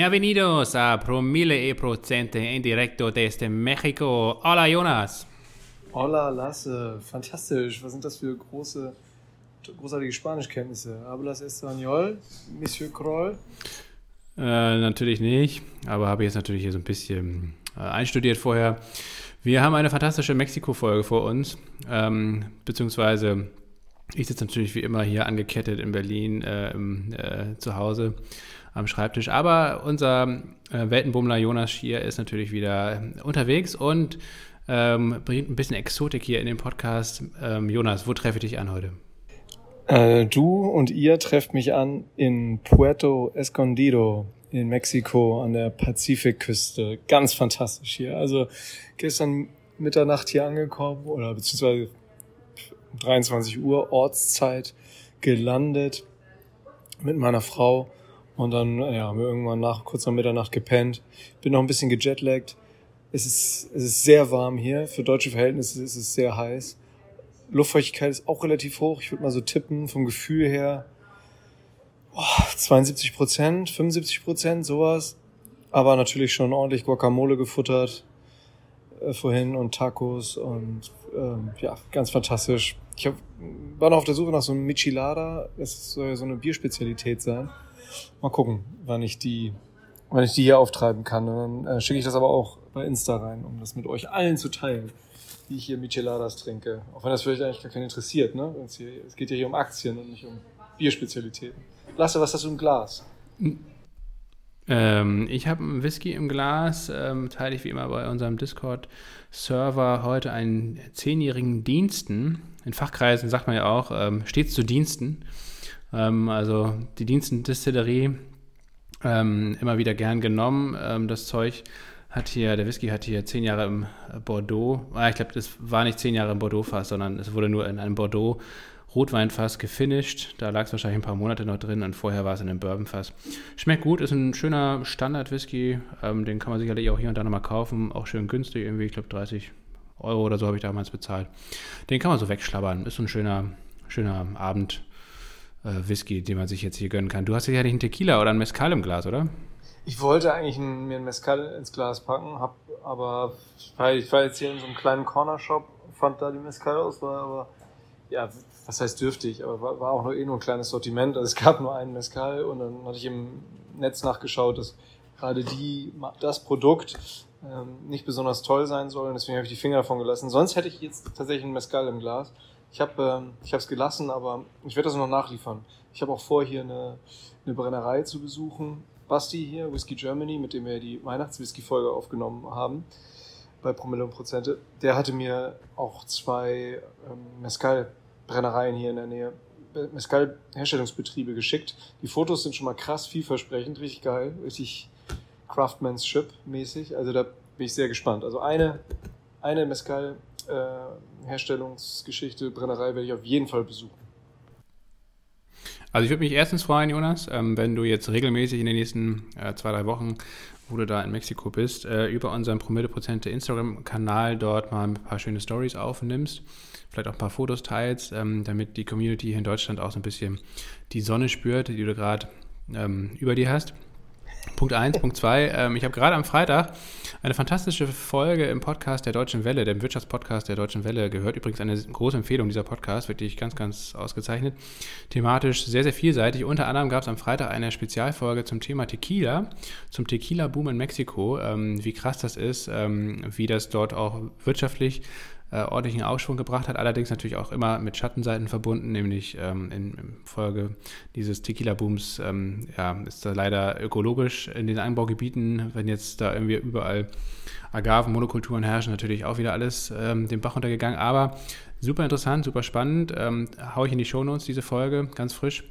Bienvenidos a Promille e Prozente en directo desde Mexico. Hola Jonas. Hola Lasse, fantastisch. Was sind das für große, großartige Spanischkenntnisse? Hablas Español, Monsieur Kroll? Äh, natürlich nicht, aber habe jetzt natürlich hier so ein bisschen äh, einstudiert vorher. Wir haben eine fantastische Mexiko-Folge vor uns, ähm, beziehungsweise ich sitze natürlich wie immer hier angekettet in Berlin äh, im, äh, zu Hause am Schreibtisch. Aber unser äh, Weltenbummler Jonas Schier ist natürlich wieder unterwegs und ähm, bringt ein bisschen Exotik hier in den Podcast. Ähm, Jonas, wo treffe ich dich an heute? Äh, du und ihr trefft mich an in Puerto Escondido in Mexiko an der Pazifikküste. Ganz fantastisch hier. Also gestern Mitternacht hier angekommen oder beziehungsweise 23 Uhr Ortszeit gelandet mit meiner Frau und dann ja, haben wir irgendwann nach kurz nach Mitternacht gepennt. Bin noch ein bisschen gejetlaggt. Es ist, es ist sehr warm hier. Für deutsche Verhältnisse ist es sehr heiß. Luftfeuchtigkeit ist auch relativ hoch. Ich würde mal so tippen, vom Gefühl her oh, 72 Prozent, 75 Prozent, sowas. Aber natürlich schon ordentlich Guacamole gefuttert äh, vorhin und Tacos und ähm, ja, ganz fantastisch. Ich hab, war noch auf der Suche nach so einem Michelada. Das soll ja so eine Bierspezialität sein. Mal gucken, wann ich die, wann ich die hier auftreiben kann. Und dann äh, schicke ich das aber auch bei Insta rein, um das mit euch allen zu teilen, wie ich hier Micheladas trinke. Auch wenn das vielleicht eigentlich gar keinen interessiert, ne? Es geht ja hier um Aktien und nicht um Bierspezialitäten. Lasse, was hast du im Glas? Ähm, ich habe einen Whisky im Glas, ähm, teile ich wie immer bei unserem Discord-Server heute einen zehnjährigen Diensten. In Fachkreisen sagt man ja auch, ähm, stets zu Diensten. Ähm, also die Dienstendistillerie ähm, immer wieder gern genommen. Ähm, das Zeug hat hier, der Whisky hat hier zehn Jahre im Bordeaux, ah, ich glaube, das war nicht zehn Jahre im Bordeaux-Fass, sondern es wurde nur in einem Bordeaux Rotweinfass gefinisht. Da lag es wahrscheinlich ein paar Monate noch drin und vorher war es in einem Bourbonfass. Schmeckt gut, ist ein schöner Standard-Whisky. Ähm, den kann man sicherlich auch hier und da nochmal kaufen. Auch schön günstig, irgendwie, ich glaube 30 Euro oder so habe ich damals bezahlt. Den kann man so wegschlabbern. Ist so ein schöner, schöner Abend Whisky, den man sich jetzt hier gönnen kann. Du hast ja nicht einen Tequila oder einen Mezcal im Glas, oder? Ich wollte eigentlich ein, mir einen Mezcal ins Glas packen, hab, aber ich war, ich war jetzt hier in so einem kleinen Cornershop, fand da die Mezcal aus, war aber, ja, was heißt dürftig, aber war, war auch nur eh nur ein kleines Sortiment. Also es gab nur einen Mezcal und dann hatte ich im Netz nachgeschaut, dass gerade die, das Produkt ähm, nicht besonders toll sein soll und deswegen habe ich die Finger davon gelassen. Sonst hätte ich jetzt tatsächlich einen Mezcal im Glas. Ich habe ich es gelassen, aber ich werde das noch nachliefern. Ich habe auch vor, hier eine, eine Brennerei zu besuchen. Basti hier, Whisky Germany, mit dem wir die Weihnachtswhisky-Folge aufgenommen haben, bei Promille und Prozente. Der hatte mir auch zwei ähm, Mescal-Brennereien hier in der Nähe, Mescal-Herstellungsbetriebe geschickt. Die Fotos sind schon mal krass vielversprechend, richtig geil, richtig Craftsmanship-mäßig. Also da bin ich sehr gespannt. Also eine, eine Mescal äh, Herstellungsgeschichte, Brennerei werde ich auf jeden Fall besuchen. Also ich würde mich erstens freuen, Jonas, ähm, wenn du jetzt regelmäßig in den nächsten äh, zwei, drei Wochen, wo du da in Mexiko bist, äh, über unseren Promille-Prozente Instagram-Kanal dort mal ein paar schöne Stories aufnimmst, vielleicht auch ein paar Fotos teilst, ähm, damit die Community hier in Deutschland auch so ein bisschen die Sonne spürt, die du gerade ähm, über dir hast. Punkt 1. Punkt 2. Ähm, ich habe gerade am Freitag eine fantastische Folge im Podcast der Deutschen Welle, dem Wirtschaftspodcast der Deutschen Welle, gehört. Übrigens eine große Empfehlung dieser Podcast, wirklich ganz, ganz ausgezeichnet. Thematisch sehr, sehr vielseitig. Unter anderem gab es am Freitag eine Spezialfolge zum Thema Tequila, zum Tequila-Boom in Mexiko, ähm, wie krass das ist, ähm, wie das dort auch wirtschaftlich äh, ordentlichen Aufschwung gebracht hat, allerdings natürlich auch immer mit Schattenseiten verbunden, nämlich ähm, in, in, Folge dieses Tequila-Booms ähm, ja, ist da leider ökologisch in den Anbaugebieten, wenn jetzt da irgendwie überall Agaven-Monokulturen herrschen, natürlich auch wieder alles ähm, den Bach runtergegangen, aber super interessant, super spannend, ähm, haue ich in die Shownotes diese Folge, ganz frisch.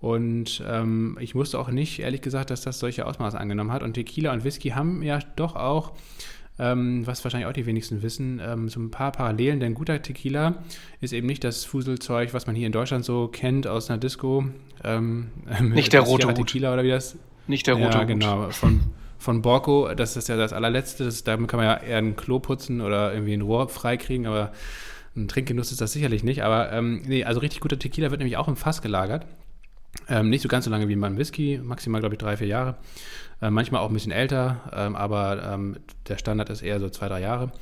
Und ähm, ich wusste auch nicht, ehrlich gesagt, dass das solche Ausmaße angenommen hat. Und Tequila und Whisky haben ja doch auch ähm, was wahrscheinlich auch die wenigsten wissen, ähm, so ein paar Parallelen, denn guter Tequila ist eben nicht das Fuselzeug, was man hier in Deutschland so kennt aus einer Disco. Ähm, nicht der rote Hut. Tequila oder wie das? Nicht der rote ja, genau, von, von Borco, das ist ja das allerletzte, das, damit kann man ja eher ein Klo putzen oder irgendwie ein Rohr freikriegen, aber ein Trinkgenuss ist das sicherlich nicht. Aber ähm, nee, also richtig guter Tequila wird nämlich auch im Fass gelagert. Ähm, nicht so ganz so lange wie beim Whisky, maximal, glaube ich, drei, vier Jahre. Äh, manchmal auch ein bisschen älter, ähm, aber ähm, der Standard ist eher so zwei, drei Jahre.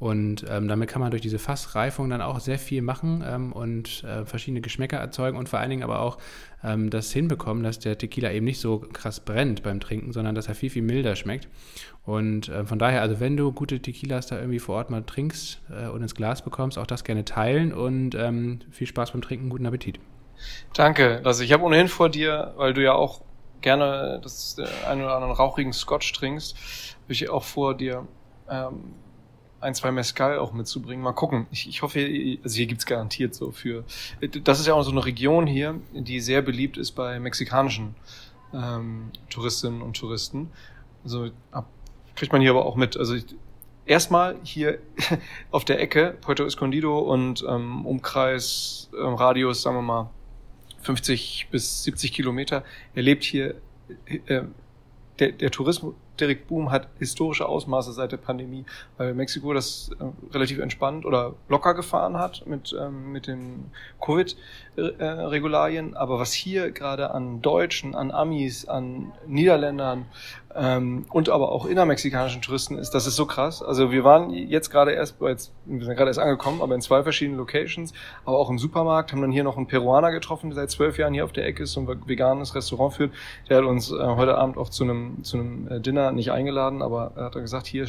Und ähm, damit kann man durch diese Fassreifung dann auch sehr viel machen ähm, und äh, verschiedene Geschmäcker erzeugen und vor allen Dingen aber auch ähm, das hinbekommen, dass der Tequila eben nicht so krass brennt beim Trinken, sondern dass er viel, viel milder schmeckt. Und äh, von daher, also wenn du gute Tequilas da irgendwie vor Ort mal trinkst äh, und ins Glas bekommst, auch das gerne teilen und ähm, viel Spaß beim Trinken, guten Appetit. Danke. Also ich habe ohnehin vor dir, weil du ja auch gerne das äh, einen oder anderen rauchigen Scotch trinkst, habe ich auch vor dir ähm, ein, zwei Mescal auch mitzubringen. Mal gucken. Ich, ich hoffe, also hier gibt's garantiert so für. Das ist ja auch so eine Region hier, die sehr beliebt ist bei mexikanischen ähm, Touristinnen und Touristen. Also ab, kriegt man hier aber auch mit. Also ich, erstmal hier auf der Ecke, Puerto Escondido und ähm, Umkreis, ähm, Radius, sagen wir mal, 50 bis 70 Kilometer, erlebt hier äh, der, der Tourismus, Derek Boom hat historische Ausmaße seit der Pandemie, weil Mexiko das äh, relativ entspannt oder locker gefahren hat mit, ähm, mit den Covid-Regularien. Aber was hier gerade an Deutschen, an Amis, an Niederländern ähm, und aber auch innermexikanischen Touristen ist, das ist so krass. Also wir waren jetzt gerade erst, wir sind gerade erst angekommen, aber in zwei verschiedenen Locations, aber auch im Supermarkt, haben dann hier noch einen Peruaner getroffen, der seit zwölf Jahren hier auf der Ecke ist und ein veganes Restaurant führt. Der hat uns äh, heute Abend auch zu einem, zu einem äh, Dinner nicht eingeladen, aber er hat dann gesagt, hier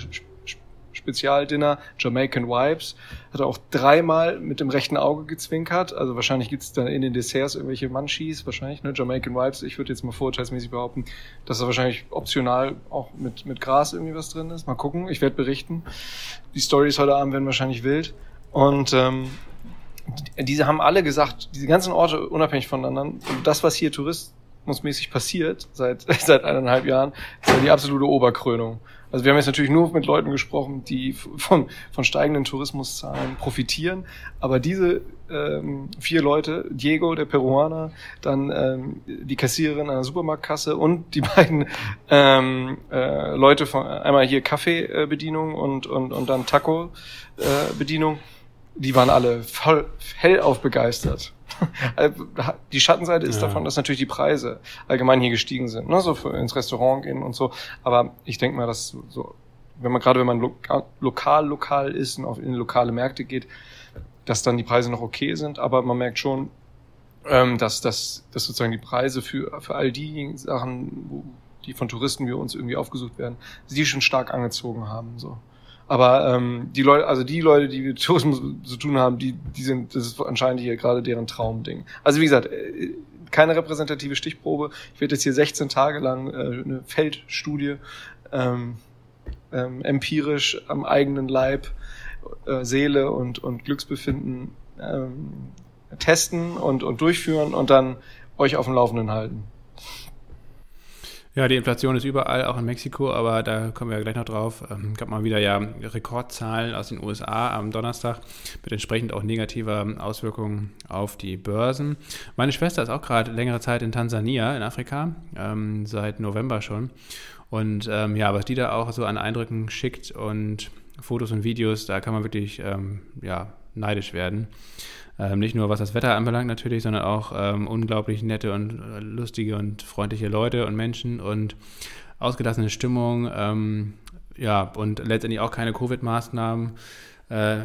Spezialdinner, Jamaican Vibes. Hat er auch dreimal mit dem rechten Auge gezwinkert. Also wahrscheinlich gibt es dann in den Desserts irgendwelche Munchies, wahrscheinlich, ne? Jamaican Vibes. Ich würde jetzt mal vorurteilsmäßig behaupten, dass da wahrscheinlich optional auch mit, mit Gras irgendwie was drin ist. Mal gucken, ich werde berichten. Die Stories heute Abend werden wahrscheinlich wild. Und ähm, diese haben alle gesagt, diese ganzen Orte unabhängig voneinander, das, was hier tourismusmäßig passiert seit, seit eineinhalb Jahren, ist ja die absolute Oberkrönung. Also wir haben jetzt natürlich nur mit Leuten gesprochen, die von, von steigenden Tourismuszahlen profitieren. Aber diese ähm, vier Leute, Diego, der Peruaner, dann ähm, die Kassiererin der Supermarktkasse und die beiden ähm, äh, Leute von einmal hier Kaffeebedienung und, und, und dann Taco-Bedienung, die waren alle voll hellauf begeistert. Also, die Schattenseite ist ja. davon, dass natürlich die Preise allgemein hier gestiegen sind, ne? so für ins Restaurant gehen und so. Aber ich denke mal, dass so, wenn man gerade wenn man lokal, lokal lokal ist und auf in lokale Märkte geht, dass dann die Preise noch okay sind. Aber man merkt schon, ähm, dass, dass, dass sozusagen die Preise für, für all die Sachen, wo, die von Touristen wie uns irgendwie aufgesucht werden, die schon stark angezogen haben. So. Aber ähm, die Leute, also die Leute, die mit Tourismus zu tun haben, die, die sind, das ist anscheinend hier gerade deren Traumding. Also wie gesagt, äh, keine repräsentative Stichprobe. Ich werde jetzt hier 16 Tage lang äh, eine Feldstudie ähm, ähm, empirisch am eigenen Leib, äh, Seele und, und Glücksbefinden ähm, testen und, und durchführen und dann euch auf dem Laufenden halten. Ja, die Inflation ist überall, auch in Mexiko, aber da kommen wir gleich noch drauf. Ähm, gab mal wieder ja Rekordzahlen aus den USA am Donnerstag mit entsprechend auch negativer Auswirkungen auf die Börsen. Meine Schwester ist auch gerade längere Zeit in Tansania, in Afrika, ähm, seit November schon. Und ähm, ja, was die da auch so an Eindrücken schickt und Fotos und Videos, da kann man wirklich ähm, ja, neidisch werden. Ähm, nicht nur was das Wetter anbelangt natürlich, sondern auch ähm, unglaublich nette und äh, lustige und freundliche Leute und Menschen und ausgelassene Stimmung. Ähm, ja, und letztendlich auch keine Covid-Maßnahmen. Äh,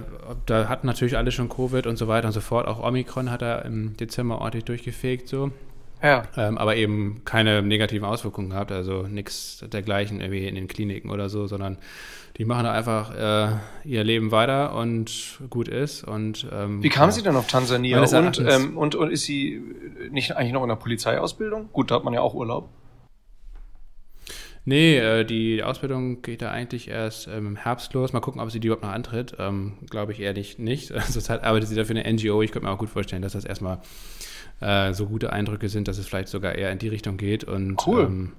da hatten natürlich alle schon Covid und so weiter und so fort. Auch Omikron hat er im Dezember ordentlich durchgefegt so. Ja. Ähm, aber eben keine negativen Auswirkungen gehabt, also nichts dergleichen irgendwie in den Kliniken oder so, sondern die machen da einfach äh, ihr Leben weiter und gut ist. Und, ähm, Wie kam ja. sie denn auf Tansania? Und, ähm, und, und ist sie nicht eigentlich noch in der Polizeiausbildung? Gut, da hat man ja auch Urlaub. Nee, äh, die Ausbildung geht da eigentlich erst ähm, im Herbst los. Mal gucken, ob sie die überhaupt noch antritt. Ähm, Glaube ich ehrlich nicht. Zurzeit arbeitet sie dafür eine NGO. Ich könnte mir auch gut vorstellen, dass das erstmal äh, so gute Eindrücke sind, dass es vielleicht sogar eher in die Richtung geht. Und cool. Ähm,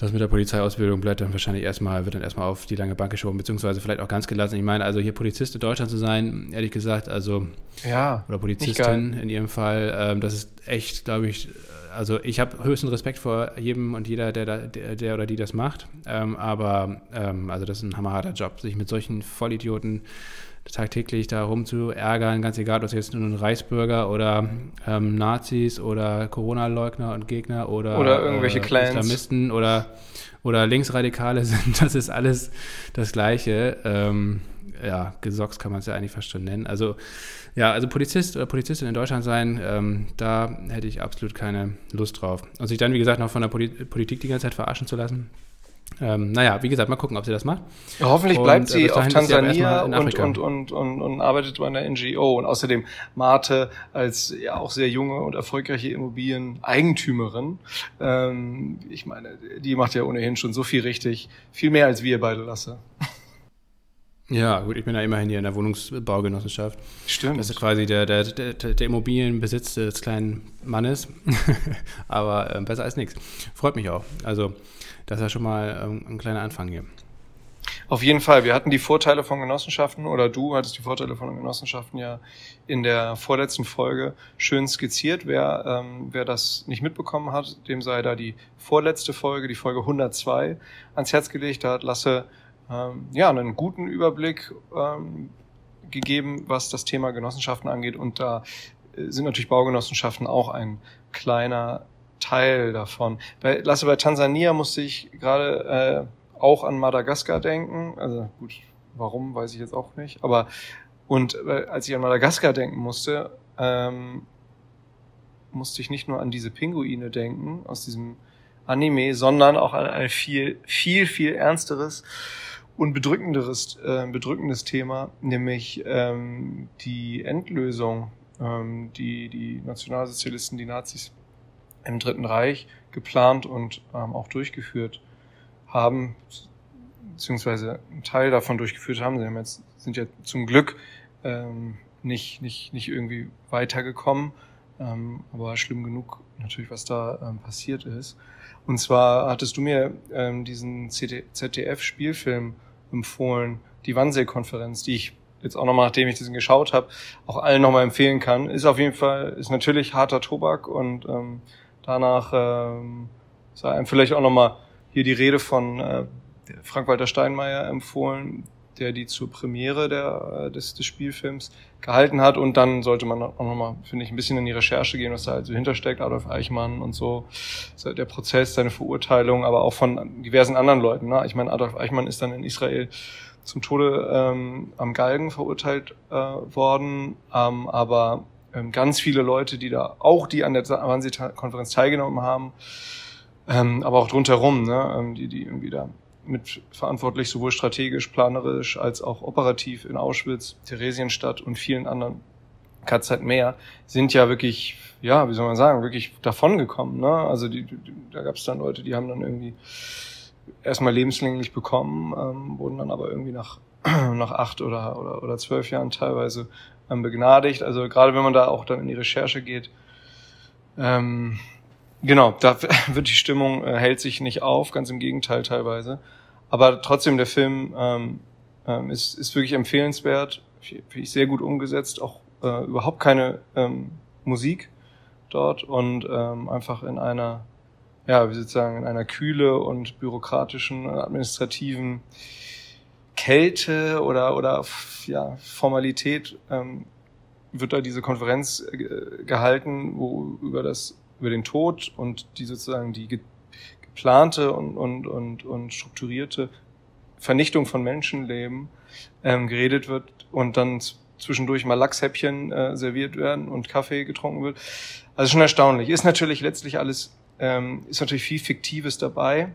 das mit der Polizeiausbildung bleibt dann wahrscheinlich erstmal, wird dann erstmal auf die lange Bank geschoben, beziehungsweise vielleicht auch ganz gelassen. Ich meine, also hier Polizist in Deutschland zu sein, ehrlich gesagt, also ja, oder Polizistin in ihrem Fall, ähm, das ist echt, glaube ich, also ich habe höchsten Respekt vor jedem und jeder, der, da, der, der oder die das macht. Ähm, aber ähm, also das ist ein hammerharter Job, sich mit solchen Vollidioten tagtäglich da rum zu ärgern, ganz egal, ob es jetzt nur ein Reichsbürger oder ähm, Nazis oder Corona-Leugner und Gegner oder, oder irgendwelche äh, Clans. Islamisten oder, oder Linksradikale sind, das ist alles das Gleiche. Ähm, ja, gesocks kann man es ja eigentlich fast schon nennen. Also ja, also Polizist oder Polizistin in Deutschland sein, ähm, da hätte ich absolut keine Lust drauf. Und sich dann, wie gesagt, noch von der Politik die ganze Zeit verarschen zu lassen, ähm, naja, wie gesagt, mal gucken, ob sie das macht. Ja, hoffentlich bleibt und, äh, sie auf Tansania und, und, und, und, und arbeitet bei einer NGO. Und außerdem Marte als ja auch sehr junge und erfolgreiche Immobilieneigentümerin. Ähm, ich meine, die macht ja ohnehin schon so viel richtig. Viel mehr als wir beide, Lasse. Ja, gut, ich bin ja immerhin hier in der Wohnungsbaugenossenschaft. Stimmt. Das ist quasi der, der, der, der Immobilienbesitz des kleinen Mannes. Aber äh, besser als nichts. Freut mich auch. Also das ist ja schon mal ähm, ein kleiner Anfang hier. Auf jeden Fall. Wir hatten die Vorteile von Genossenschaften oder du hattest die Vorteile von Genossenschaften ja in der vorletzten Folge schön skizziert. Wer, ähm, wer das nicht mitbekommen hat, dem sei da die vorletzte Folge, die Folge 102, ans Herz gelegt. Da hat Lasse ähm, ja einen guten Überblick ähm, gegeben, was das Thema Genossenschaften angeht. Und da äh, sind natürlich Baugenossenschaften auch ein kleiner Teil davon. Bei, Lasse, bei Tansania musste ich gerade äh, auch an Madagaskar denken. Also gut, warum, weiß ich jetzt auch nicht. Aber und äh, als ich an Madagaskar denken musste, ähm, musste ich nicht nur an diese Pinguine denken aus diesem Anime, sondern auch an ein viel, viel, viel ernsteres und bedrückenderes, äh, bedrückendes Thema, nämlich ähm, die Endlösung, ähm, die die Nationalsozialisten, die Nazis im Dritten Reich geplant und ähm, auch durchgeführt haben, beziehungsweise einen Teil davon durchgeführt haben. Sie haben jetzt, sind ja zum Glück ähm, nicht, nicht, nicht irgendwie weitergekommen, ähm, aber schlimm genug natürlich, was da ähm, passiert ist. Und zwar hattest du mir ähm, diesen ZDF-Spielfilm empfohlen, die Wannsee-Konferenz, die ich jetzt auch nochmal, nachdem ich diesen geschaut habe, auch allen nochmal empfehlen kann. Ist auf jeden Fall, ist natürlich harter Tobak und ähm, Danach ähm, sei einem vielleicht auch nochmal hier die Rede von äh, Frank-Walter Steinmeier empfohlen, der die zur Premiere der, äh, des, des Spielfilms gehalten hat. Und dann sollte man auch nochmal, finde ich, ein bisschen in die Recherche gehen, was da halt so hintersteckt, Adolf Eichmann und so, der Prozess, seine Verurteilung, aber auch von diversen anderen Leuten. Ne? Ich meine, Adolf Eichmann ist dann in Israel zum Tode ähm, am Galgen verurteilt äh, worden, ähm, aber ähm, ganz viele Leute, die da auch die an der Wannsee-Konferenz teilgenommen haben, ähm, aber auch drumherum, ne, ähm, die, die irgendwie da mit verantwortlich sowohl strategisch, planerisch als auch operativ in Auschwitz, Theresienstadt und vielen anderen KZ mehr, sind ja wirklich, ja, wie soll man sagen, wirklich davongekommen. Ne? Also die, die, da gab es dann Leute, die haben dann irgendwie erstmal lebenslänglich bekommen, ähm, wurden dann aber irgendwie nach, nach acht oder, oder, oder zwölf Jahren teilweise ähm, begnadigt. Also gerade wenn man da auch dann in die Recherche geht, ähm, genau, da wird die Stimmung äh, hält sich nicht auf, ganz im Gegenteil teilweise. Aber trotzdem, der Film ähm, ähm, ist, ist wirklich empfehlenswert, finde ich sehr gut umgesetzt, auch äh, überhaupt keine ähm, Musik dort und ähm, einfach in einer, ja, wie sozusagen, in einer kühle und bürokratischen, administrativen Kälte oder, oder ja, Formalität ähm, wird da diese Konferenz äh, gehalten, wo über das über den Tod und die sozusagen die geplante und, und, und, und strukturierte Vernichtung von Menschenleben ähm, geredet wird und dann zwischendurch mal Lachshäppchen äh, serviert werden und Kaffee getrunken wird. Also schon erstaunlich. Ist natürlich letztlich alles, ähm, ist natürlich viel Fiktives dabei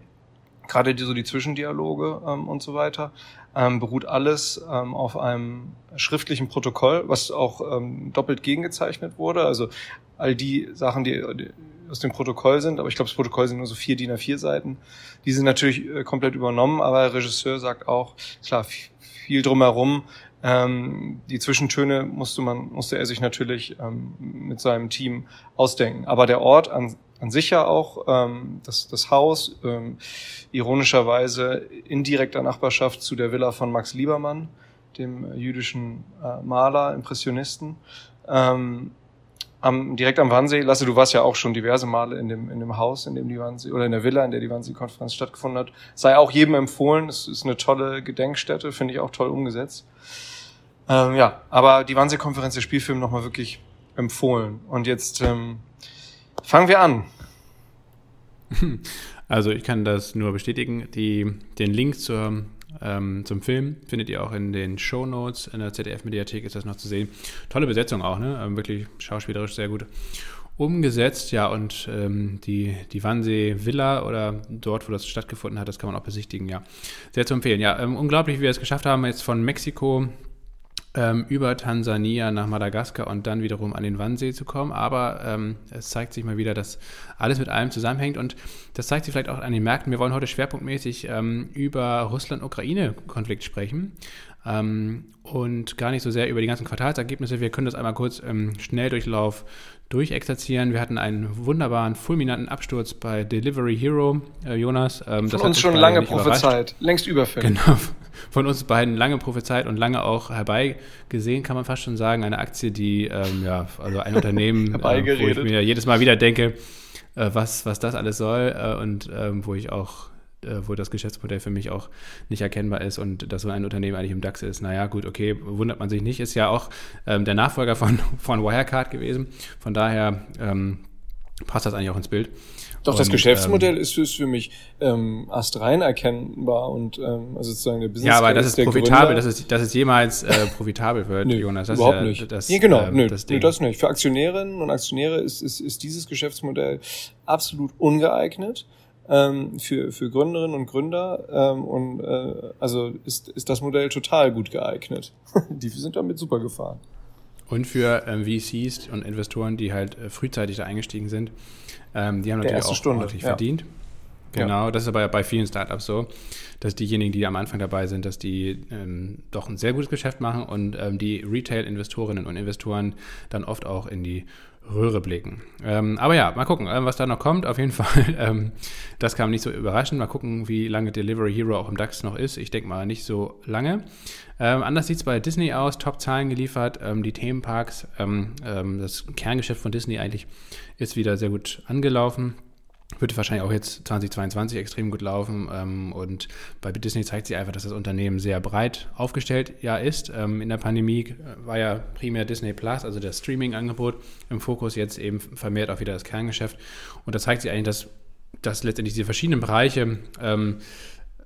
gerade die, so die Zwischendialoge ähm, und so weiter, ähm, beruht alles ähm, auf einem schriftlichen Protokoll, was auch ähm, doppelt gegengezeichnet wurde. Also all die Sachen, die, die aus dem Protokoll sind, aber ich glaube, das Protokoll sind nur so vier DIN A4 Seiten, die sind natürlich äh, komplett übernommen, aber der Regisseur sagt auch, klar, viel drumherum, ähm, die Zwischentöne musste man, musste er sich natürlich ähm, mit seinem Team ausdenken. Aber der Ort an, an sich ja auch, ähm, das, das Haus, ähm, ironischerweise in direkter Nachbarschaft zu der Villa von Max Liebermann, dem jüdischen äh, Maler, Impressionisten. Ähm, am, direkt am Wannsee, Lasse, du warst ja auch schon diverse Male in dem, in dem Haus, in dem die Wannsee, oder in der Villa, in der die Wannsee-Konferenz stattgefunden hat. Sei auch jedem empfohlen. Es ist eine tolle Gedenkstätte, finde ich auch toll umgesetzt. Ähm, ja, aber die Wannsee-Konferenz der Spielfilm nochmal wirklich empfohlen. Und jetzt ähm, fangen wir an. Also ich kann das nur bestätigen. Die, den Link zur, ähm, zum Film findet ihr auch in den Show Notes. In der ZDF-Mediathek ist das noch zu sehen. Tolle Besetzung auch, ne? Ähm, wirklich schauspielerisch sehr gut umgesetzt. Ja, und ähm, die, die Wannsee Villa oder dort, wo das stattgefunden hat, das kann man auch besichtigen, ja. Sehr zu empfehlen. Ja, ähm, unglaublich, wie wir es geschafft haben, jetzt von Mexiko ähm, über Tansania nach Madagaskar und dann wiederum an den Wannsee zu kommen. Aber ähm, es zeigt sich mal wieder, dass alles mit allem zusammenhängt und das zeigt sich vielleicht auch an den Märkten. Wir wollen heute schwerpunktmäßig ähm, über Russland-Ukraine-Konflikt sprechen ähm, und gar nicht so sehr über die ganzen Quartalsergebnisse. Wir können das einmal kurz im Schnelldurchlauf durchexerzieren. Wir hatten einen wunderbaren, fulminanten Absturz bei Delivery Hero, äh, Jonas. Ähm, Von uns schon lange prophezeit, längst überfällig. Genau, von uns beiden lange prophezeit und lange auch herbeigesehen, kann man fast schon sagen. Eine Aktie, die, ähm, ja, also ein Unternehmen, äh, wo ich mir jedes Mal wieder denke, äh, was, was das alles soll äh, und ähm, wo ich auch äh, wo das Geschäftsmodell für mich auch nicht erkennbar ist und dass so ein Unternehmen eigentlich im DAX ist. Naja, gut, okay, wundert man sich nicht. Ist ja auch ähm, der Nachfolger von, von Wirecard gewesen. Von daher ähm, passt das eigentlich auch ins Bild. Doch, und, das Geschäftsmodell ähm, ist, ist für mich ähm, astrein erkennbar und ähm, also sozusagen der Business Ja, aber das ist profitabel, dass es, dass es jemals äh, profitabel wird, nö, Jonas. Das überhaupt ja, nicht. Das, nee, genau, ähm, nö, das, nö, das nicht. Für Aktionärinnen und Aktionäre ist, ist, ist dieses Geschäftsmodell absolut ungeeignet ähm, für, für Gründerinnen und Gründer ähm, und äh, also ist, ist das Modell total gut geeignet. die sind damit super gefahren. Und für ähm, VCs und Investoren, die halt äh, frühzeitig da eingestiegen sind, ähm, die haben natürlich auch ordentlich ja. verdient. Genau, ja. das ist aber bei vielen Startups so, dass diejenigen, die am Anfang dabei sind, dass die ähm, doch ein sehr gutes Geschäft machen und ähm, die Retail-Investorinnen und Investoren dann oft auch in die Röhre blicken. Ähm, aber ja, mal gucken, äh, was da noch kommt. Auf jeden Fall, ähm, das kam nicht so überraschend. Mal gucken, wie lange Delivery Hero auch im DAX noch ist. Ich denke mal nicht so lange. Ähm, anders sieht es bei Disney aus. Top-Zahlen geliefert. Ähm, die Themenparks, ähm, ähm, das Kerngeschäft von Disney eigentlich ist wieder sehr gut angelaufen. Wird wahrscheinlich auch jetzt 2022 extrem gut laufen. Ähm, und bei Disney zeigt sich einfach, dass das Unternehmen sehr breit aufgestellt ja ist. Ähm, in der Pandemie äh, war ja primär Disney Plus, also das Streaming-Angebot, im Fokus, jetzt eben vermehrt auch wieder das Kerngeschäft. Und da zeigt sich eigentlich, dass, dass letztendlich diese verschiedenen Bereiche ähm,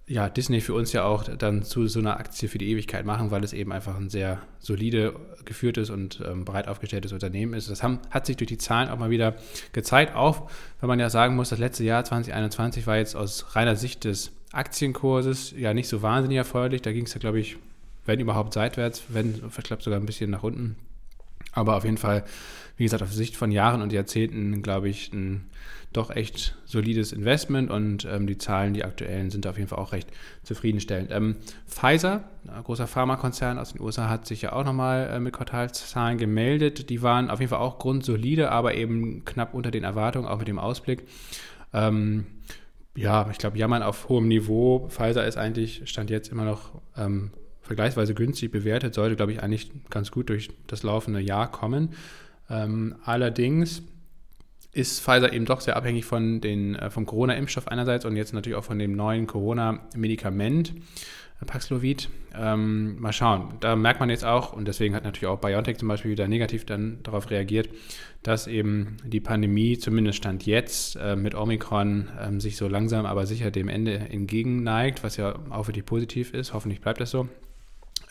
ja, Disney für uns ja auch dann zu so einer Aktie für die Ewigkeit machen, weil es eben einfach ein sehr solide geführtes und ähm, breit aufgestelltes Unternehmen ist. Das haben, hat sich durch die Zahlen auch mal wieder gezeigt, auch wenn man ja sagen muss, das letzte Jahr 2021 war jetzt aus reiner Sicht des Aktienkurses ja nicht so wahnsinnig erfreulich. Da ging es ja, glaube ich, wenn überhaupt seitwärts, wenn, ich glaube sogar ein bisschen nach unten. Aber auf jeden Fall, wie gesagt, auf Sicht von Jahren und Jahrzehnten, glaube ich, ein doch echt solides Investment und ähm, die Zahlen, die aktuellen, sind auf jeden Fall auch recht zufriedenstellend. Ähm, Pfizer, ein großer Pharmakonzern aus den USA, hat sich ja auch nochmal äh, mit Quartalszahlen gemeldet. Die waren auf jeden Fall auch grundsolide, aber eben knapp unter den Erwartungen, auch mit dem Ausblick. Ähm, ja, ich glaube, jammern auf hohem Niveau. Pfizer ist eigentlich, stand jetzt immer noch ähm, vergleichsweise günstig bewertet, sollte, glaube ich, eigentlich ganz gut durch das laufende Jahr kommen. Ähm, allerdings ist Pfizer eben doch sehr abhängig von den, äh, vom Corona-Impfstoff einerseits und jetzt natürlich auch von dem neuen Corona-Medikament, äh, Paxlovid. Ähm, mal schauen. Da merkt man jetzt auch, und deswegen hat natürlich auch BioNTech zum Beispiel wieder negativ dann darauf reagiert, dass eben die Pandemie, zumindest Stand jetzt, äh, mit Omikron äh, sich so langsam aber sicher dem Ende entgegenneigt, was ja auch wirklich positiv ist. Hoffentlich bleibt das so.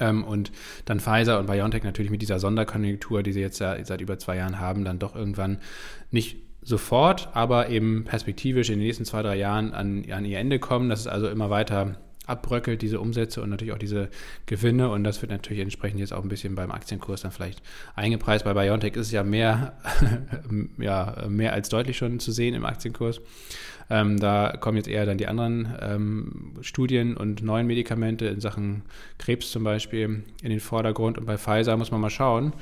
Ähm, und dann Pfizer und BioNTech natürlich mit dieser Sonderkonjunktur, die sie jetzt seit über zwei Jahren haben, dann doch irgendwann nicht sofort, aber eben perspektivisch in den nächsten zwei, drei Jahren an, an ihr Ende kommen, dass es also immer weiter abbröckelt, diese Umsätze und natürlich auch diese Gewinne. Und das wird natürlich entsprechend jetzt auch ein bisschen beim Aktienkurs dann vielleicht eingepreist. Bei BioNTech ist es ja mehr, ja, mehr als deutlich schon zu sehen im Aktienkurs. Ähm, da kommen jetzt eher dann die anderen ähm, Studien und neuen Medikamente in Sachen Krebs zum Beispiel in den Vordergrund. Und bei Pfizer muss man mal schauen,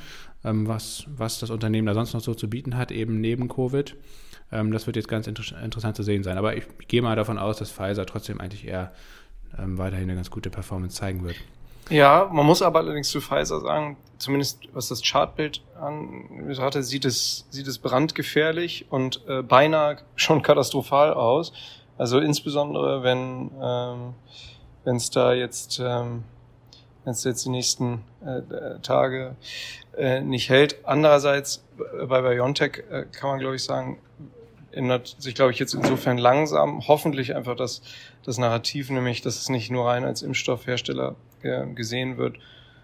was, was das Unternehmen da sonst noch so zu bieten hat, eben neben Covid. Ähm, das wird jetzt ganz inter interessant zu sehen sein. Aber ich, gehe mal davon aus, dass Pfizer trotzdem eigentlich eher ähm, weiterhin eine ganz gute Performance zeigen wird. Ja, man muss aber allerdings zu Pfizer sagen, zumindest was das Chartbild hatte, sieht es, sieht es brandgefährlich und äh, beinahe schon katastrophal aus. Also insbesondere, wenn ähm, es da jetzt ähm, wenn es jetzt die nächsten äh, Tage äh, nicht hält. Andererseits bei BioNTech äh, kann man, glaube ich, sagen, ändert sich, glaube ich, jetzt insofern langsam, hoffentlich einfach das, das Narrativ, nämlich, dass es nicht nur rein als Impfstoffhersteller äh, gesehen wird,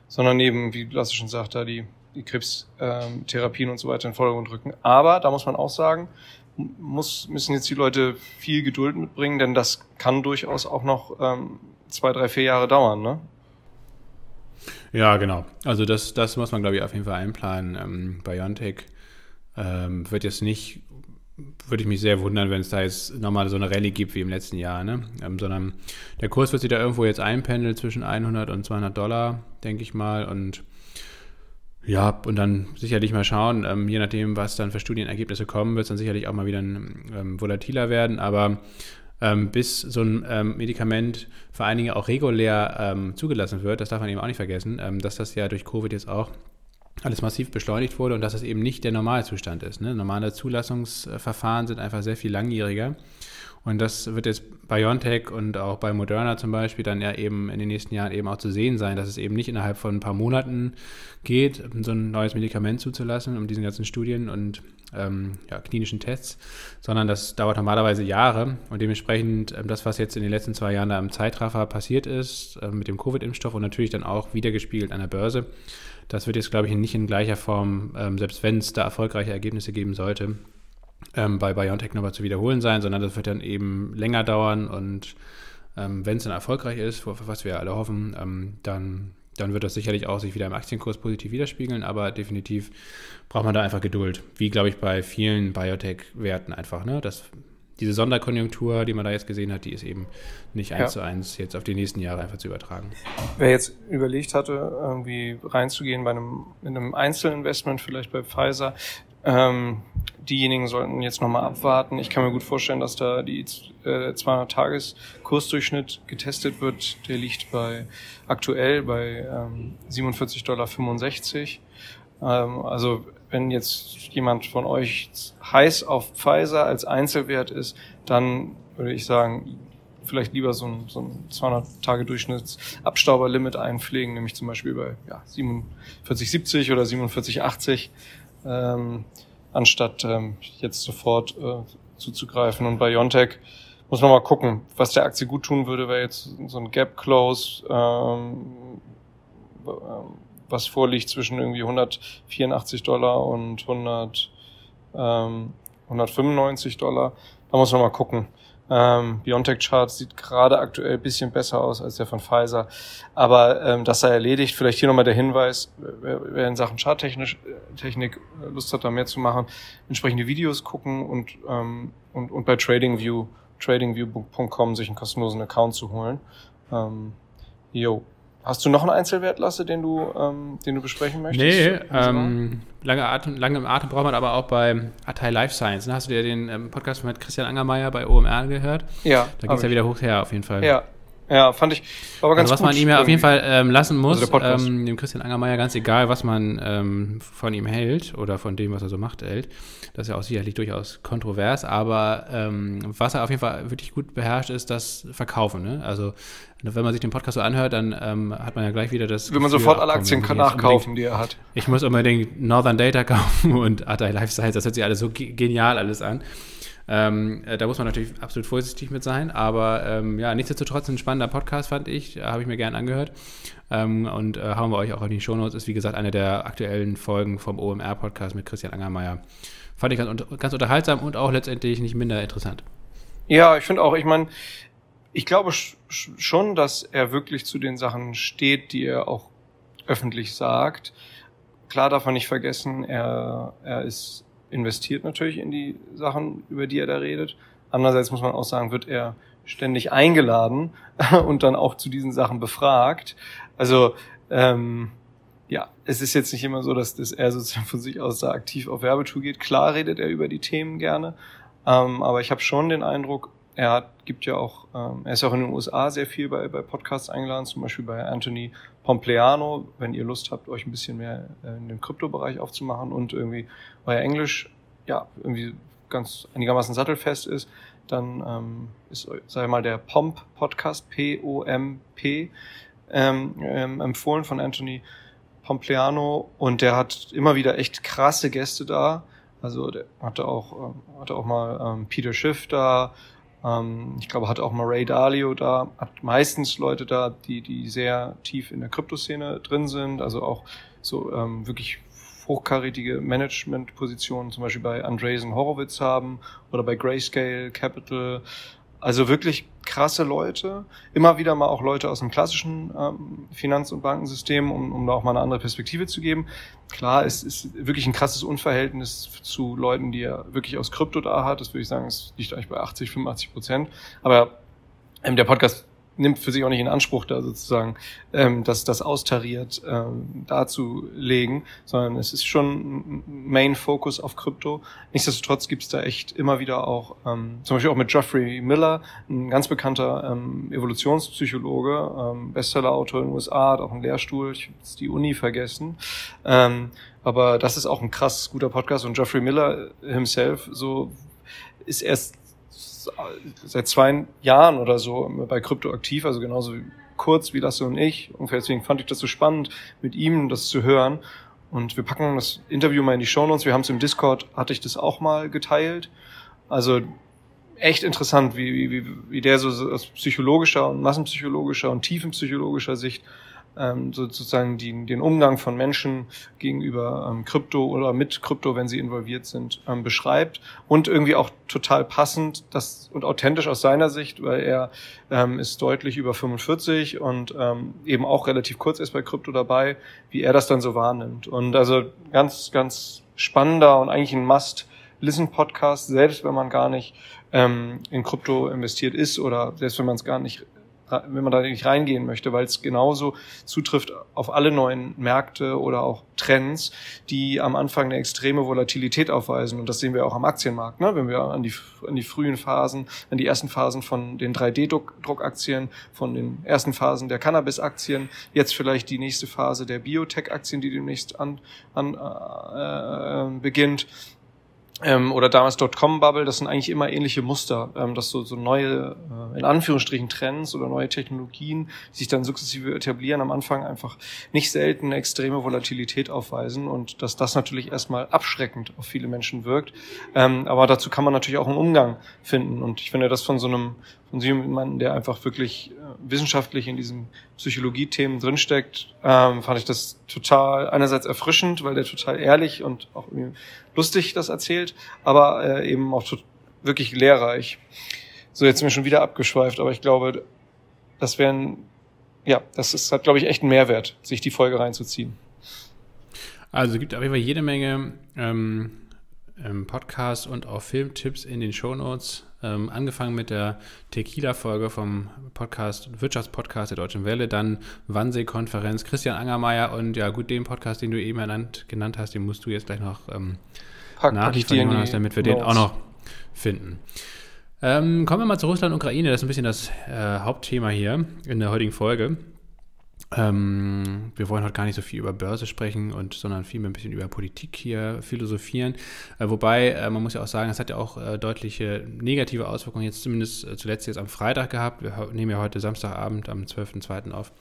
sondern eben, wie Lasse schon sagt, da die, die Krebstherapien ähm, und so weiter in Vordergrund rücken. Aber da muss man auch sagen, muss, müssen jetzt die Leute viel Geduld mitbringen, denn das kann durchaus auch noch ähm, zwei, drei, vier Jahre dauern, ne? Ja, genau. Also das, das muss man, glaube ich, auf jeden Fall einplanen. Ähm, Biontech ähm, wird jetzt nicht, würde ich mich sehr wundern, wenn es da jetzt nochmal so eine Rallye gibt wie im letzten Jahr, ne? Ähm, sondern der Kurs wird sich da irgendwo jetzt einpendeln zwischen 100 und 200 Dollar, denke ich mal. Und ja, und dann sicherlich mal schauen, ähm, je nachdem, was dann für Studienergebnisse kommen, wird es dann sicherlich auch mal wieder ähm, volatiler werden. Aber ähm, bis so ein ähm, Medikament vor allen Dingen auch regulär ähm, zugelassen wird, das darf man eben auch nicht vergessen, ähm, dass das ja durch Covid jetzt auch alles massiv beschleunigt wurde und dass das eben nicht der Normalzustand ist. Ne? Normale Zulassungsverfahren sind einfach sehr viel langjähriger. Und das wird jetzt bei BioNTech und auch bei Moderna zum Beispiel dann ja eben in den nächsten Jahren eben auch zu sehen sein, dass es eben nicht innerhalb von ein paar Monaten geht, so ein neues Medikament zuzulassen, um diesen ganzen Studien und ähm, ja, klinischen Tests, sondern das dauert normalerweise Jahre. Und dementsprechend ähm, das, was jetzt in den letzten zwei Jahren da im Zeitraffer passiert ist, äh, mit dem Covid-Impfstoff und natürlich dann auch wiedergespiegelt an der Börse, das wird jetzt, glaube ich, nicht in gleicher Form, ähm, selbst wenn es da erfolgreiche Ergebnisse geben sollte, ähm, bei BioNTech nochmal zu wiederholen sein, sondern das wird dann eben länger dauern und ähm, wenn es dann erfolgreich ist, was wir alle hoffen, ähm, dann, dann wird das sicherlich auch sich wieder im Aktienkurs positiv widerspiegeln, aber definitiv braucht man da einfach Geduld, wie glaube ich bei vielen Biotech-Werten einfach. Ne? Das, diese Sonderkonjunktur, die man da jetzt gesehen hat, die ist eben nicht eins ja. zu eins jetzt auf die nächsten Jahre einfach zu übertragen. Wer jetzt überlegt hatte, irgendwie reinzugehen bei einem, in einem Einzelinvestment, vielleicht bei Pfizer, ähm, diejenigen sollten jetzt nochmal abwarten. Ich kann mir gut vorstellen, dass da die äh, 200-Tages-Kursdurchschnitt getestet wird. Der liegt bei aktuell bei ähm, 47,65 Dollar. Ähm, also wenn jetzt jemand von euch heiß auf Pfizer als Einzelwert ist, dann würde ich sagen, vielleicht lieber so ein, so ein 200-Tage-Durchschnitts-Abstauberlimit einpflegen, nämlich zum Beispiel bei ja, 47,70 oder 47,80 ähm, anstatt ähm, jetzt sofort äh, zuzugreifen. Und bei Yontech muss man mal gucken, was der Aktie gut tun würde, wäre jetzt so ein Gap Close, ähm, was vorliegt zwischen irgendwie 184 Dollar und 100, ähm, 195 Dollar. Da muss man mal gucken. Ähm, BioNTech-Chart sieht gerade aktuell bisschen besser aus als der von Pfizer. Aber ähm, das sei erledigt. Vielleicht hier nochmal der Hinweis, wer, wer in Sachen Charttechnik Technik Lust hat, da mehr zu machen, entsprechende Videos gucken und, ähm, und, und bei TradingView, tradingview.com sich einen kostenlosen Account zu holen. Ähm, jo. Hast du noch einen Einzelwert, Lasse, den du, ähm, den du besprechen möchtest? Nee, ähm, lange, Atem, lange im Atem braucht man aber auch bei Atai Life Science. Ne? Hast du dir den ähm, Podcast mit Christian Angermeier bei OMR gehört? Ja. Da ging es ja wieder hoch her, auf jeden Fall. Ja, ja, fand ich aber ganz also, was gut. man ihm ja auf jeden Fall ähm, lassen muss, also ähm, dem Christian Angermeier, ganz egal, was man ähm, von ihm hält oder von dem, was er so macht, hält. Das ist ja auch sicherlich durchaus kontrovers, aber ähm, was er auf jeden Fall wirklich gut beherrscht, ist das Verkaufen. Ne? Also wenn man sich den Podcast so anhört, dann ähm, hat man ja gleich wieder das. Will man sofort alle Aktien nachkaufen, die er hat. Ich muss unbedingt Northern Data kaufen und Atai Life Science, das hört sich alles so genial alles an. Ähm, äh, da muss man natürlich absolut vorsichtig mit sein, aber ähm, ja, nichtsdestotrotz ein spannender Podcast, fand ich, habe ich mir gern angehört. Ähm, und äh, hauen wir euch auch in die Shownotes. Ist wie gesagt eine der aktuellen Folgen vom OMR-Podcast mit Christian Angermeier. Fand ich ganz, ganz unterhaltsam und auch letztendlich nicht minder interessant. Ja, ich finde auch, ich meine, ich glaube schon, dass er wirklich zu den Sachen steht, die er auch öffentlich sagt. Klar darf man nicht vergessen, er, er ist investiert natürlich in die Sachen, über die er da redet. Andererseits muss man auch sagen, wird er ständig eingeladen und dann auch zu diesen Sachen befragt. Also ähm, ja, es ist jetzt nicht immer so, dass, dass er sozusagen von sich aus da aktiv auf Werbetour geht. Klar redet er über die Themen gerne, ähm, aber ich habe schon den Eindruck, er hat, gibt ja auch, ähm, er ist auch in den USA sehr viel bei, bei Podcasts eingeladen, zum Beispiel bei Anthony Pompleano, wenn ihr Lust habt, euch ein bisschen mehr äh, in dem Kryptobereich aufzumachen und irgendwie euer Englisch ja irgendwie ganz einigermaßen sattelfest ist, dann ähm, ist, sei mal der Pomp Podcast, P-O-M-P, ähm, ähm, empfohlen von Anthony Pompleano und der hat immer wieder echt krasse Gäste da. Also der hatte auch, ähm, hatte auch mal ähm, Peter Schiff da, ähm, ich glaube, hat auch mal Dalio da, hat meistens Leute da, die, die sehr tief in der Kryptoszene drin sind, also auch so ähm, wirklich hochkarätige Managementpositionen, zum Beispiel bei Andreessen Horowitz haben oder bei Grayscale Capital also wirklich krasse Leute, immer wieder mal auch Leute aus dem klassischen ähm, Finanz- und Bankensystem, um, um da auch mal eine andere Perspektive zu geben. Klar, es ist wirklich ein krasses Unverhältnis zu Leuten, die er wirklich aus Krypto da hat. Das würde ich sagen, es liegt eigentlich bei 80, 85 Prozent. Aber ähm, der Podcast nimmt für sich auch nicht in Anspruch, da sozusagen ähm, das, das austariert ähm, darzulegen, sondern es ist schon Main Focus auf Krypto. Nichtsdestotrotz gibt es da echt immer wieder auch, ähm, zum Beispiel auch mit Geoffrey Miller, ein ganz bekannter ähm, Evolutionspsychologe, ähm, Bestsellerautor in den USA, hat auch einen Lehrstuhl, ich habe jetzt die Uni vergessen. Ähm, aber das ist auch ein krass guter Podcast und Geoffrey Miller himself so ist erst seit zwei Jahren oder so bei Krypto aktiv, also genauso kurz wie Lasse und ich. Und deswegen fand ich das so spannend, mit ihm das zu hören. Und wir packen das Interview mal in die Show Notes. Wir haben es im Discord, hatte ich das auch mal geteilt. Also echt interessant, wie, wie, wie der so aus psychologischer und massenpsychologischer und tiefenpsychologischer Sicht ähm, sozusagen die, den Umgang von Menschen gegenüber ähm, Krypto oder mit Krypto, wenn sie involviert sind, ähm, beschreibt und irgendwie auch total passend das und authentisch aus seiner Sicht, weil er ähm, ist deutlich über 45 und ähm, eben auch relativ kurz erst bei Krypto dabei, wie er das dann so wahrnimmt. Und also ganz, ganz spannender und eigentlich ein Must-Listen-Podcast, selbst wenn man gar nicht ähm, in Krypto investiert ist oder selbst wenn man es gar nicht wenn man da nicht reingehen möchte, weil es genauso zutrifft auf alle neuen Märkte oder auch Trends, die am Anfang eine extreme Volatilität aufweisen. Und das sehen wir auch am Aktienmarkt, ne? wenn wir an die, an die frühen Phasen, an die ersten Phasen von den 3D-Druckaktien, von den ersten Phasen der Cannabis-Aktien, jetzt vielleicht die nächste Phase der Biotech-Aktien, die demnächst an, an äh, äh, beginnt ähm, oder damals Dotcom-Bubble, das sind eigentlich immer ähnliche Muster, ähm, dass so, so neue, äh, in Anführungsstrichen, Trends oder neue Technologien, die sich dann sukzessive etablieren, am Anfang einfach nicht selten extreme Volatilität aufweisen und dass das natürlich erstmal abschreckend auf viele Menschen wirkt. Ähm, aber dazu kann man natürlich auch einen Umgang finden und ich finde das von so einem von so jemandem, der einfach wirklich äh, wissenschaftlich in diesen Psychologie-Themen drinsteckt, ähm, fand ich das total einerseits erfrischend, weil der total ehrlich und auch lustig das erzählt, aber äh, eben auch wirklich lehrreich. So, jetzt sind wir schon wieder abgeschweift, aber ich glaube, das wären, ja, das ist, hat, glaube ich, echt einen Mehrwert, sich die Folge reinzuziehen. Also es gibt auf jeden Fall jede Menge ähm, ähm Podcasts und auch Filmtipps in den Show Notes. Ähm, angefangen mit der Tequila-Folge vom Podcast, Wirtschaftspodcast der Deutschen Welle, dann Wannsee-Konferenz, Christian Angermeier und ja gut, den Podcast, den du eben ernannt, genannt hast, den musst du jetzt gleich noch ähm, pack, nachliefern, damit wir Notes. den auch noch finden. Ähm, kommen wir mal zu Russland und Ukraine, das ist ein bisschen das äh, Hauptthema hier in der heutigen Folge. Ähm, wir wollen heute gar nicht so viel über Börse sprechen, und, sondern vielmehr ein bisschen über Politik hier philosophieren. Äh, wobei, äh, man muss ja auch sagen, es hat ja auch äh, deutliche negative Auswirkungen, jetzt zumindest zuletzt jetzt am Freitag gehabt. Wir nehmen ja heute Samstagabend am 12.02. auf.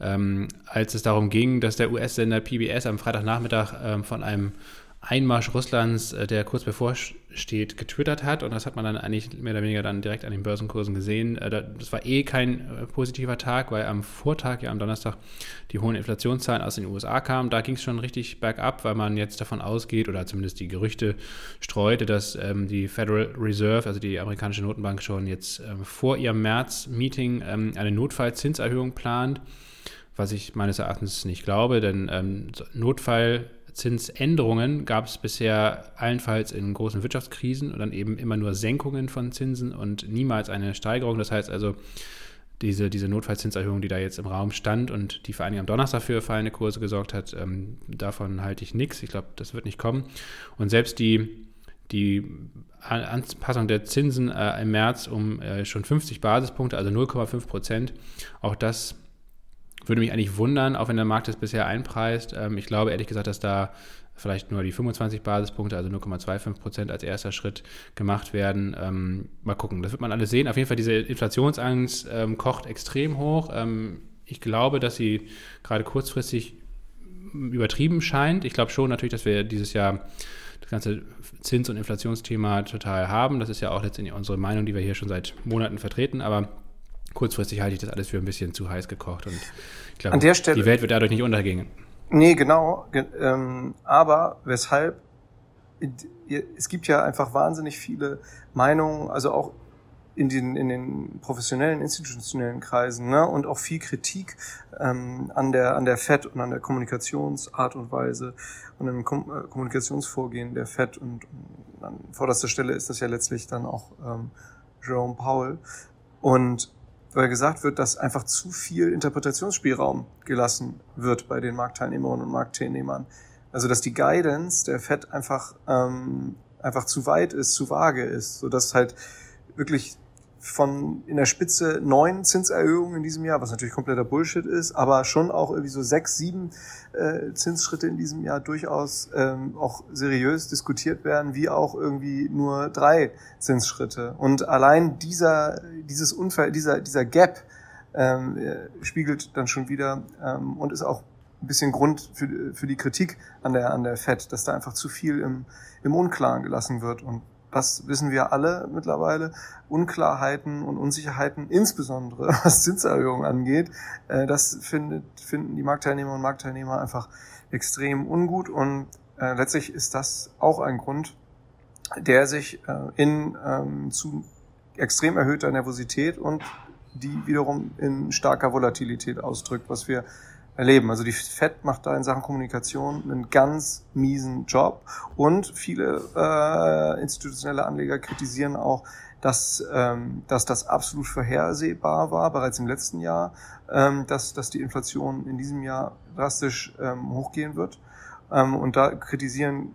Ähm, als es darum ging, dass der US-Sender PBS am Freitagnachmittag ähm, von einem Einmarsch Russlands, äh, der kurz bevorsteht, getwittert hat. Und das hat man dann eigentlich mehr oder weniger dann direkt an den Börsenkursen gesehen. Äh, das war eh kein äh, positiver Tag, weil am Vortag, ja am Donnerstag, die hohen Inflationszahlen aus den USA kamen. Da ging es schon richtig bergab, weil man jetzt davon ausgeht, oder zumindest die Gerüchte streute, dass ähm, die Federal Reserve, also die amerikanische Notenbank, schon jetzt ähm, vor ihrem März-Meeting ähm, eine Notfallzinserhöhung plant. Was ich meines Erachtens nicht glaube, denn ähm, Notfall Zinsänderungen gab es bisher allenfalls in großen Wirtschaftskrisen und dann eben immer nur Senkungen von Zinsen und niemals eine Steigerung. Das heißt also, diese, diese Notfallzinserhöhung, die da jetzt im Raum stand und die vor allem am Donnerstag für fallende Kurse gesorgt hat, ähm, davon halte ich nichts. Ich glaube, das wird nicht kommen. Und selbst die, die Anpassung der Zinsen äh, im März um äh, schon 50 Basispunkte, also 0,5 Prozent, auch das würde mich eigentlich wundern, auch wenn der Markt das bisher einpreist. Ähm, ich glaube ehrlich gesagt, dass da vielleicht nur die 25 Basispunkte, also 0,25 Prozent als erster Schritt gemacht werden. Ähm, mal gucken, das wird man alles sehen. Auf jeden Fall, diese Inflationsangst ähm, kocht extrem hoch. Ähm, ich glaube, dass sie gerade kurzfristig übertrieben scheint. Ich glaube schon natürlich, dass wir dieses Jahr das ganze Zins- und Inflationsthema total haben. Das ist ja auch letztendlich unsere Meinung, die wir hier schon seit Monaten vertreten. Aber kurzfristig halte ich das alles für ein bisschen zu heiß gekocht. Und ich glaube, die Welt wird dadurch nicht untergehen. Nee, genau. Ähm, aber weshalb? Es gibt ja einfach wahnsinnig viele Meinungen, also auch in den, in den professionellen, institutionellen Kreisen ne? und auch viel Kritik ähm, an, der, an der FED und an der Kommunikationsart und Weise und im Kom äh, Kommunikationsvorgehen der FED. Und, und an vorderster Stelle ist das ja letztlich dann auch ähm, Jerome Powell. Und weil gesagt wird, dass einfach zu viel Interpretationsspielraum gelassen wird bei den Marktteilnehmerinnen und Marktteilnehmern. Also dass die Guidance der FED einfach, ähm, einfach zu weit ist, zu vage ist, sodass halt wirklich von in der Spitze neun Zinserhöhungen in diesem Jahr, was natürlich kompletter Bullshit ist, aber schon auch irgendwie so sechs, sieben äh, Zinsschritte in diesem Jahr durchaus ähm, auch seriös diskutiert werden, wie auch irgendwie nur drei Zinsschritte. Und allein dieser, dieses Unfall, dieser, dieser Gap ähm, äh, spiegelt dann schon wieder ähm, und ist auch ein bisschen Grund für, für die Kritik an der, an der FED, dass da einfach zu viel im, im Unklaren gelassen wird. Und das wissen wir alle mittlerweile, Unklarheiten und Unsicherheiten, insbesondere was Zinserhöhungen angeht, äh, das findet, finden die Marktteilnehmer und Marktteilnehmer einfach extrem ungut. Und äh, letztlich ist das auch ein Grund, der sich äh, in ähm, zu extrem erhöhter Nervosität und die wiederum in starker Volatilität ausdrückt, was wir erleben. Also die FED macht da in Sachen Kommunikation einen ganz miesen Job und viele äh, institutionelle Anleger kritisieren auch, dass, ähm, dass das absolut vorhersehbar war, bereits im letzten Jahr, ähm, dass, dass die Inflation in diesem Jahr drastisch ähm, hochgehen wird. Ähm, und da kritisieren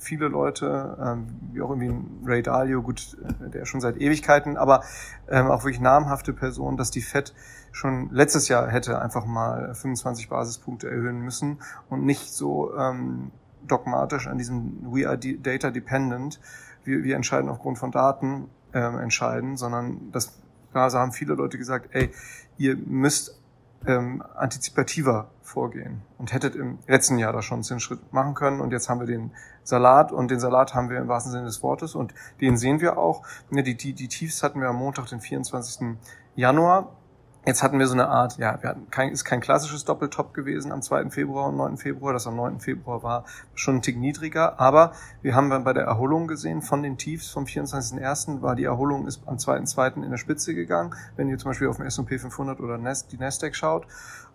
viele Leute, ähm, wie auch irgendwie Ray Dalio, gut, äh, der schon seit Ewigkeiten, aber ähm, auch wirklich namhafte Personen, dass die FED schon letztes Jahr hätte einfach mal 25 Basispunkte erhöhen müssen und nicht so ähm, dogmatisch an diesem We are data dependent, wir, wir entscheiden aufgrund von Daten ähm, entscheiden, sondern das, also haben viele Leute gesagt, ey, ihr müsst ähm, antizipativer vorgehen und hättet im letzten Jahr da schon einen Zinsschritt machen können und jetzt haben wir den Salat und den Salat haben wir im wahrsten Sinne des Wortes und den sehen wir auch. Die, die, die Tiefs hatten wir am Montag, den 24. Januar Jetzt hatten wir so eine Art, ja, wir hatten kein, ist kein klassisches Doppeltop gewesen am 2. Februar und 9. Februar. Das am 9. Februar war schon ein Tick niedriger. Aber wir haben bei der Erholung gesehen von den Tiefs vom 24.01. war die Erholung ist am 2.2. in der Spitze gegangen. Wenn ihr zum Beispiel auf den S&P 500 oder die Nasdaq schaut,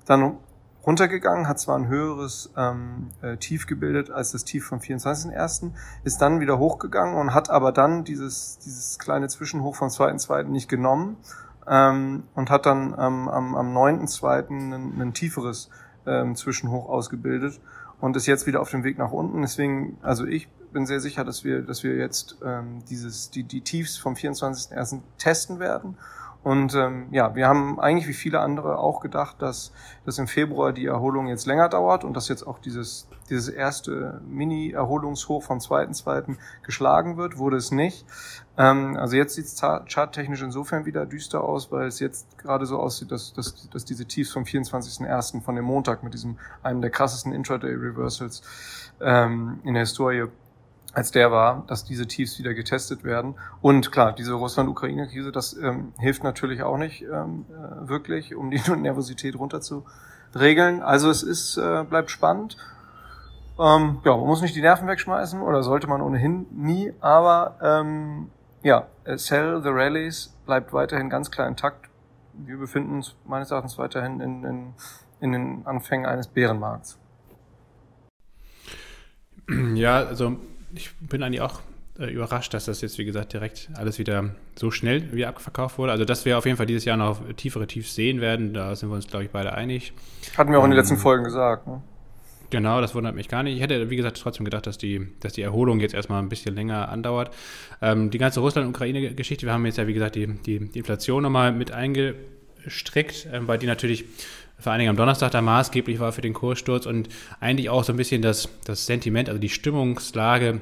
dann runtergegangen, hat zwar ein höheres ähm, äh, Tief gebildet als das Tief vom 24.01., ist dann wieder hochgegangen und hat aber dann dieses, dieses kleine Zwischenhoch vom 2.2. nicht genommen ähm, und hat dann ähm, am, am 9.2. Ein, ein tieferes ähm, Zwischenhoch ausgebildet und ist jetzt wieder auf dem Weg nach unten. Deswegen, also ich bin sehr sicher, dass wir, dass wir jetzt ähm, dieses, die, die Tiefs vom 24.01. testen werden und ähm, ja, wir haben eigentlich wie viele andere auch gedacht, dass, dass im Februar die Erholung jetzt länger dauert und dass jetzt auch dieses, dieses erste Mini-Erholungshoch vom zweiten, zweiten geschlagen wird, wurde es nicht. Ähm, also jetzt sieht es charttechnisch insofern wieder düster aus, weil es jetzt gerade so aussieht, dass, dass, dass diese Tiefs vom 24.01. von dem Montag mit diesem einem der krassesten Intraday-Reversals ähm, in der Historie als der war, dass diese Tiefs wieder getestet werden. Und klar, diese Russland-Ukraine-Krise, das ähm, hilft natürlich auch nicht ähm, äh, wirklich, um die Nervosität runterzuregeln. Also es ist, äh, bleibt spannend. Ähm, ja, man muss nicht die Nerven wegschmeißen oder sollte man ohnehin nie, aber ähm, ja, Sell the Rallies bleibt weiterhin ganz klar intakt. Wir befinden uns meines Erachtens weiterhin in, in, in den Anfängen eines Bärenmarkts. Ja, also ich bin eigentlich auch äh, überrascht, dass das jetzt, wie gesagt, direkt alles wieder so schnell wieder abverkauft wurde. Also, dass wir auf jeden Fall dieses Jahr noch tiefere Tiefs sehen werden, da sind wir uns, glaube ich, beide einig. Hatten wir auch in den letzten ähm, Folgen gesagt. Ne? Genau, das wundert mich gar nicht. Ich hätte, wie gesagt, trotzdem gedacht, dass die, dass die Erholung jetzt erstmal ein bisschen länger andauert. Ähm, die ganze Russland-Ukraine-Geschichte, wir haben jetzt ja, wie gesagt, die, die, die Inflation nochmal mit eingestrickt, ähm, weil die natürlich vor allen Dingen am Donnerstag da maßgeblich war für den Kurssturz und eigentlich auch so ein bisschen das, das Sentiment, also die Stimmungslage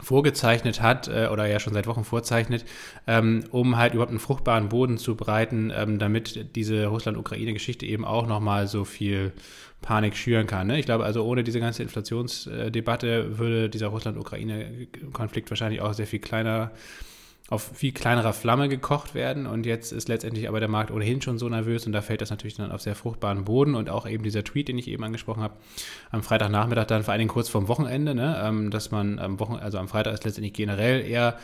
vorgezeichnet hat äh, oder ja schon seit Wochen vorzeichnet, ähm, um halt überhaupt einen fruchtbaren Boden zu bereiten, ähm, damit diese Russland-Ukraine-Geschichte eben auch nochmal so viel Panik schüren kann. Ne? Ich glaube also, ohne diese ganze Inflationsdebatte würde dieser Russland-Ukraine-Konflikt wahrscheinlich auch sehr viel kleiner auf viel kleinerer Flamme gekocht werden und jetzt ist letztendlich aber der Markt ohnehin schon so nervös und da fällt das natürlich dann auf sehr fruchtbaren Boden und auch eben dieser Tweet, den ich eben angesprochen habe, am Freitagnachmittag dann vor allen Dingen kurz vorm Wochenende, ne, ähm, dass man am Wochen, also am Freitag ist letztendlich generell eher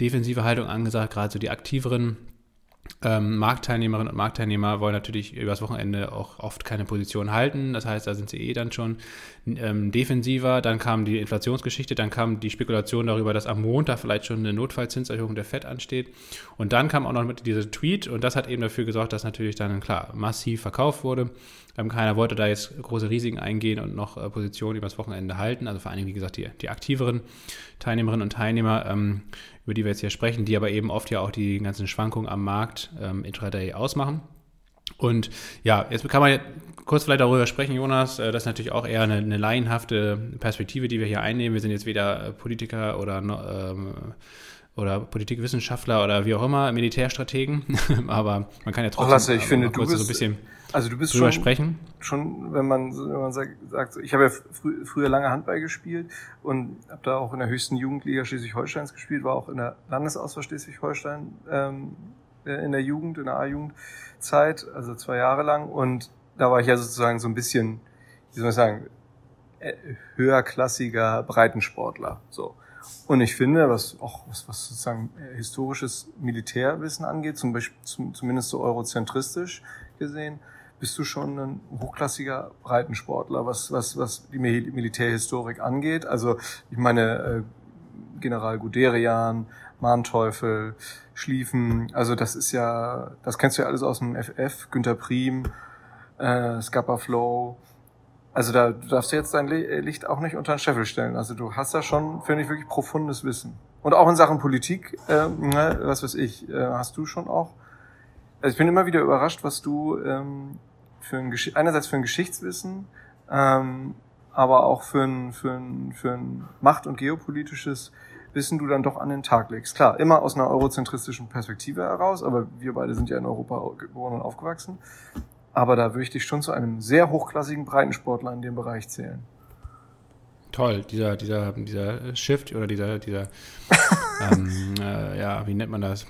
defensive Haltung angesagt, gerade so die aktiveren ähm, Marktteilnehmerinnen und Marktteilnehmer wollen natürlich übers Wochenende auch oft keine Position halten. Das heißt, da sind sie eh dann schon ähm, defensiver. Dann kam die Inflationsgeschichte, dann kam die Spekulation darüber, dass am Montag vielleicht schon eine Notfallzinserhöhung der FED ansteht. Und dann kam auch noch mit dieser Tweet und das hat eben dafür gesorgt, dass natürlich dann klar massiv verkauft wurde. Ähm, keiner wollte da jetzt große Risiken eingehen und noch äh, Positionen übers Wochenende halten. Also vor allem, wie gesagt, die, die aktiveren Teilnehmerinnen und Teilnehmer. Über die wir jetzt hier sprechen, die aber eben oft ja auch die ganzen Schwankungen am Markt ähm, intraday ausmachen. Und ja, jetzt kann man kurz vielleicht darüber sprechen, Jonas. Äh, das ist natürlich auch eher eine, eine laienhafte Perspektive, die wir hier einnehmen. Wir sind jetzt weder Politiker oder, ähm, oder Politikwissenschaftler oder wie auch immer, Militärstrategen. aber man kann ja trotzdem Ach, Lasse, ich finde, du bist, so ein bisschen also du bist schon, sprechen. schon, wenn man, wenn man sagt, sagt ich habe ja frü früher lange Handball gespielt und habe da auch in der höchsten Jugendliga Schleswig-Holsteins gespielt, war auch in der Landesauswahl Schleswig-Holstein ähm, äh, in der Jugend, in der A-Jugendzeit, also zwei Jahre lang und da war ich ja sozusagen so ein bisschen, wie soll man sagen, äh, höherklassiger Breitensportler, so. Und ich finde, was auch was, was sozusagen äh, historisches Militärwissen angeht, zum Beispiel zum, zumindest so eurozentristisch gesehen, bist du schon ein hochklassiger Breitensportler, was, was, was die Militärhistorik angeht. Also ich meine, äh, General Guderian, Manteuffel, Schlieffen, also das ist ja, das kennst du ja alles aus dem FF, Günter Prim, äh, Scappa Flow. Also da darfst du jetzt dein Licht auch nicht unter den Scheffel stellen. Also du hast da schon, finde ich, wirklich profundes Wissen. Und auch in Sachen Politik, äh, ne, was weiß ich, äh, hast du schon auch. Also ich bin immer wieder überrascht, was du ähm, für ein Gesch einerseits für ein Geschichtswissen, ähm, aber auch für ein, für ein, für ein Macht- und geopolitisches Wissen du dann doch an den Tag legst. Klar, immer aus einer eurozentristischen Perspektive heraus, aber wir beide sind ja in Europa geboren und aufgewachsen. Aber da würde ich dich schon zu einem sehr hochklassigen Breitensportler in dem Bereich zählen. Toll, dieser, dieser, dieser Shift oder dieser, dieser, ähm, äh, ja, wie nennt man das?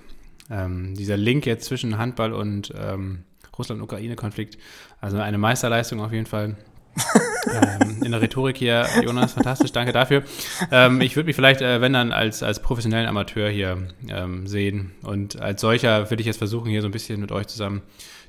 Ähm, dieser Link jetzt zwischen Handball und ähm, Russland-Ukraine-Konflikt. Also eine Meisterleistung auf jeden Fall. ähm, in der Rhetorik hier, Jonas, fantastisch, danke dafür. Ähm, ich würde mich vielleicht, äh, wenn dann, als, als professionellen Amateur hier ähm, sehen. Und als solcher würde ich jetzt versuchen, hier so ein bisschen mit euch zusammen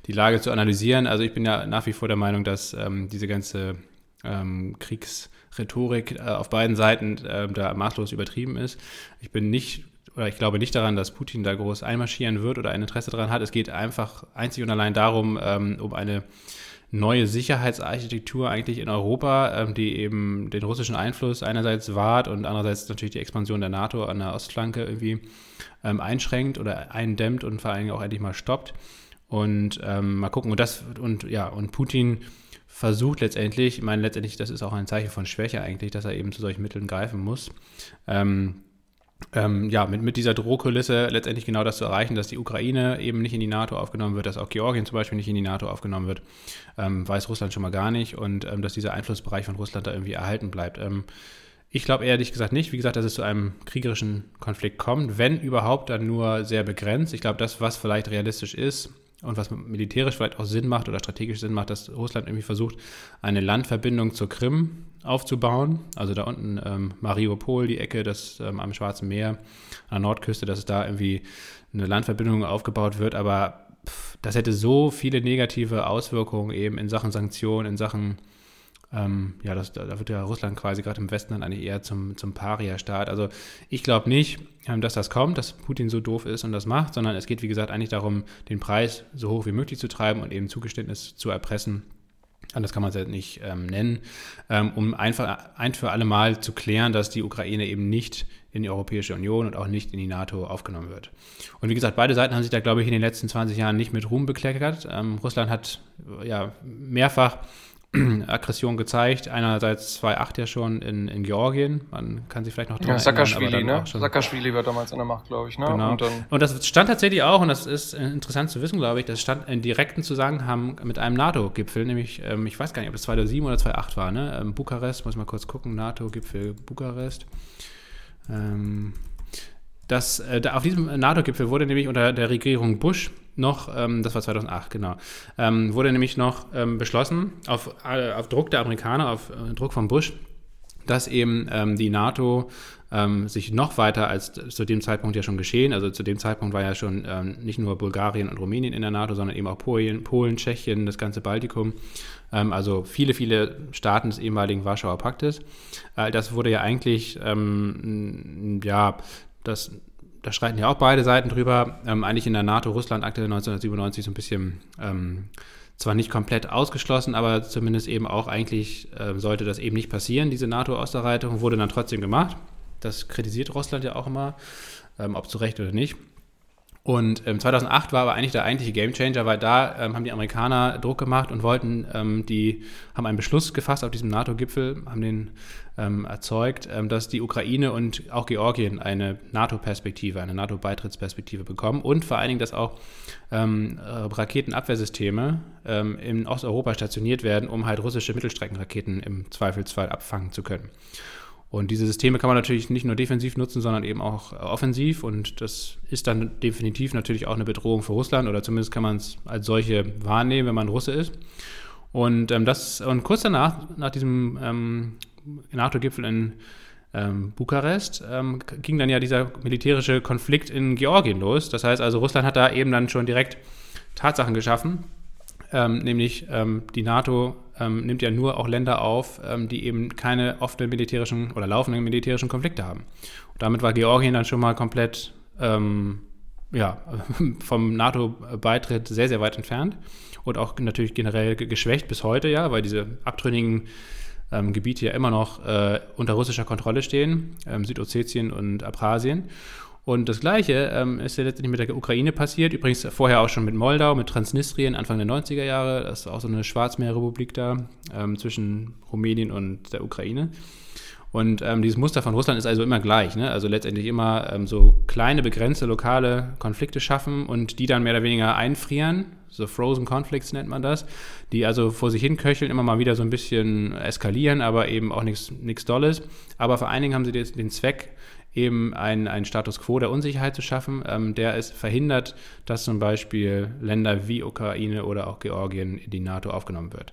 die Lage zu analysieren. Also ich bin ja nach wie vor der Meinung, dass ähm, diese ganze ähm, Kriegsrhetorik äh, auf beiden Seiten äh, da maßlos übertrieben ist. Ich bin nicht oder ich glaube nicht daran, dass Putin da groß einmarschieren wird oder ein Interesse daran hat. Es geht einfach einzig und allein darum, ähm, um eine neue Sicherheitsarchitektur eigentlich in Europa, ähm, die eben den russischen Einfluss einerseits wahrt und andererseits natürlich die Expansion der NATO an der Ostflanke irgendwie ähm, einschränkt oder eindämmt und vor allen Dingen auch endlich mal stoppt. Und ähm, mal gucken. Und das, und ja, und Putin versucht letztendlich, ich meine, letztendlich, das ist auch ein Zeichen von Schwäche eigentlich, dass er eben zu solchen Mitteln greifen muss. Ähm, ähm, ja, mit, mit dieser Drohkulisse letztendlich genau das zu erreichen, dass die Ukraine eben nicht in die NATO aufgenommen wird, dass auch Georgien zum Beispiel nicht in die NATO aufgenommen wird, ähm, weiß Russland schon mal gar nicht und ähm, dass dieser Einflussbereich von Russland da irgendwie erhalten bleibt. Ähm, ich glaube ehrlich gesagt nicht. Wie gesagt, dass es zu einem kriegerischen Konflikt kommt. Wenn überhaupt, dann nur sehr begrenzt. Ich glaube, das, was vielleicht realistisch ist, und was militärisch vielleicht auch Sinn macht oder strategisch Sinn macht, dass Russland irgendwie versucht, eine Landverbindung zur Krim aufzubauen. Also da unten ähm, Mariupol, die Ecke das, ähm, am Schwarzen Meer, an der Nordküste, dass es da irgendwie eine Landverbindung aufgebaut wird. Aber pff, das hätte so viele negative Auswirkungen eben in Sachen Sanktionen, in Sachen ähm, ja, das, da wird ja Russland quasi gerade im Westen dann eigentlich eher zum, zum Paria-Staat. Also ich glaube nicht, ähm, dass das kommt, dass Putin so doof ist und das macht, sondern es geht, wie gesagt, eigentlich darum, den Preis so hoch wie möglich zu treiben und eben Zugeständnis zu erpressen. Anders kann man es ja nicht ähm, nennen, ähm, um einfach ein für alle Mal zu klären, dass die Ukraine eben nicht in die Europäische Union und auch nicht in die NATO aufgenommen wird. Und wie gesagt, beide Seiten haben sich da, glaube ich, in den letzten 20 Jahren nicht mit Ruhm bekleckert. Ähm, Russland hat ja mehrfach Aggression gezeigt. Einerseits 2.8 ja schon in, in Georgien. Man kann sich vielleicht noch dran ja, Saakashvili, ne? Saakashvili war damals an der Macht, glaube ich. Ne? Genau. Und, und, das stand tatsächlich auch, und das ist interessant zu wissen, glaube ich, das stand in direkten Zusammenhang mit einem NATO-Gipfel, nämlich, ähm, ich weiß gar nicht, ob es 2007 oder 2008 war, ne? Ähm, Bukarest, muss mal kurz gucken, NATO-Gipfel Bukarest. Ähm, das, äh, auf diesem NATO-Gipfel wurde nämlich unter der Regierung Bush noch, ähm, das war 2008, genau, ähm, wurde nämlich noch ähm, beschlossen, auf, äh, auf Druck der Amerikaner, auf äh, Druck von Bush, dass eben ähm, die NATO ähm, sich noch weiter als zu dem Zeitpunkt ja schon geschehen, also zu dem Zeitpunkt war ja schon ähm, nicht nur Bulgarien und Rumänien in der NATO, sondern eben auch Polen, Polen Tschechien, das ganze Baltikum, also viele, viele Staaten des ehemaligen Warschauer Paktes. Äh, das wurde ja eigentlich, ja, das da streiten ja auch beide Seiten drüber, ähm, eigentlich in der NATO-Russland-Akte 1997 so ein bisschen ähm, zwar nicht komplett ausgeschlossen, aber zumindest eben auch eigentlich äh, sollte das eben nicht passieren, diese NATO-Osterreitung, wurde dann trotzdem gemacht. Das kritisiert Russland ja auch immer, ähm, ob zu Recht oder nicht. Und ähm, 2008 war aber eigentlich der eigentliche Gamechanger, weil da ähm, haben die Amerikaner Druck gemacht und wollten, ähm, die haben einen Beschluss gefasst auf diesem NATO-Gipfel, haben den ähm, erzeugt, ähm, dass die Ukraine und auch Georgien eine NATO-Perspektive, eine NATO-Beitrittsperspektive bekommen und vor allen Dingen, dass auch ähm, äh, Raketenabwehrsysteme in Osteuropa stationiert werden, um halt russische Mittelstreckenraketen im Zweifelsfall abfangen zu können. Und diese Systeme kann man natürlich nicht nur defensiv nutzen, sondern eben auch offensiv. Und das ist dann definitiv natürlich auch eine Bedrohung für Russland oder zumindest kann man es als solche wahrnehmen, wenn man Russe ist. Und ähm, das und kurz danach, nach diesem ähm, NATO-Gipfel in ähm, Bukarest, ähm, ging dann ja dieser militärische Konflikt in Georgien los. Das heißt also, Russland hat da eben dann schon direkt Tatsachen geschaffen, ähm, nämlich ähm, die NATO ähm, nimmt ja nur auch Länder auf, ähm, die eben keine offenen militärischen oder laufenden militärischen Konflikte haben. Und damit war Georgien dann schon mal komplett ähm, ja, vom NATO-Beitritt sehr, sehr weit entfernt und auch natürlich generell geschwächt bis heute, ja, weil diese abtrünnigen ähm, Gebiete ja immer noch äh, unter russischer Kontrolle stehen, ähm, Südossetien und Abchasien. Und das Gleiche ähm, ist ja letztendlich mit der Ukraine passiert. Übrigens vorher auch schon mit Moldau, mit Transnistrien Anfang der 90er Jahre. Das ist auch so eine Schwarzmeerrepublik da ähm, zwischen Rumänien und der Ukraine. Und ähm, dieses Muster von Russland ist also immer gleich. Ne? Also letztendlich immer ähm, so kleine, begrenzte lokale Konflikte schaffen und die dann mehr oder weniger einfrieren. So Frozen Conflicts nennt man das. Die also vor sich hin köcheln, immer mal wieder so ein bisschen eskalieren, aber eben auch nichts Dolles. Aber vor allen Dingen haben sie den Zweck, eben einen Status quo der Unsicherheit zu schaffen, ähm, der es verhindert, dass zum Beispiel Länder wie Ukraine oder auch Georgien in die NATO aufgenommen wird.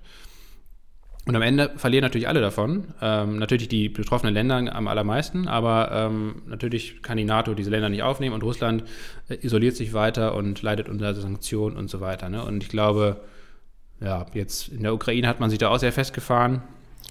Und am Ende verlieren natürlich alle davon. Ähm, natürlich die betroffenen Länder am allermeisten, aber ähm, natürlich kann die NATO diese Länder nicht aufnehmen und Russland äh, isoliert sich weiter und leidet unter Sanktionen und so weiter. Ne? Und ich glaube, ja, jetzt in der Ukraine hat man sich da auch sehr festgefahren.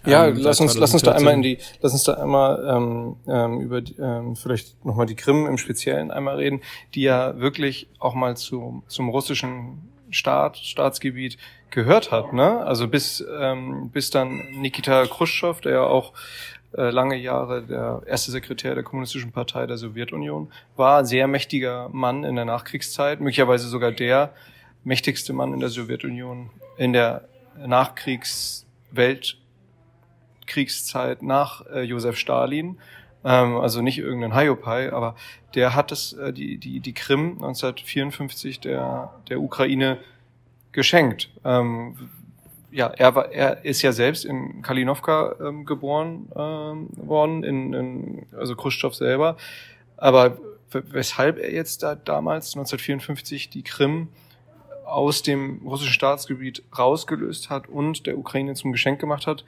Ja, ähm, lass uns, lass uns da einmal in die, lass uns da einmal ähm, ähm, über die, ähm, vielleicht nochmal die Krim im Speziellen einmal reden, die ja wirklich auch mal zu, zum russischen Staat, Staatsgebiet gehört hat, ne? Also bis ähm, bis dann Nikita Khrushchev, der ja auch äh, lange Jahre der erste Sekretär der Kommunistischen Partei der Sowjetunion war, sehr mächtiger Mann in der Nachkriegszeit, möglicherweise sogar der mächtigste Mann in der Sowjetunion in der Nachkriegswelt Kriegszeit nach äh, Josef Stalin, ähm, also nicht irgendein Hayopai, aber der hat es, äh, die, die, die Krim 1954 der, der Ukraine geschenkt. Ähm, ja, er war, er ist ja selbst in Kalinowka ähm, geboren ähm, worden, in, in, also Khrushchev selber. Aber weshalb er jetzt da damals 1954 die Krim aus dem russischen Staatsgebiet rausgelöst hat und der Ukraine zum Geschenk gemacht hat,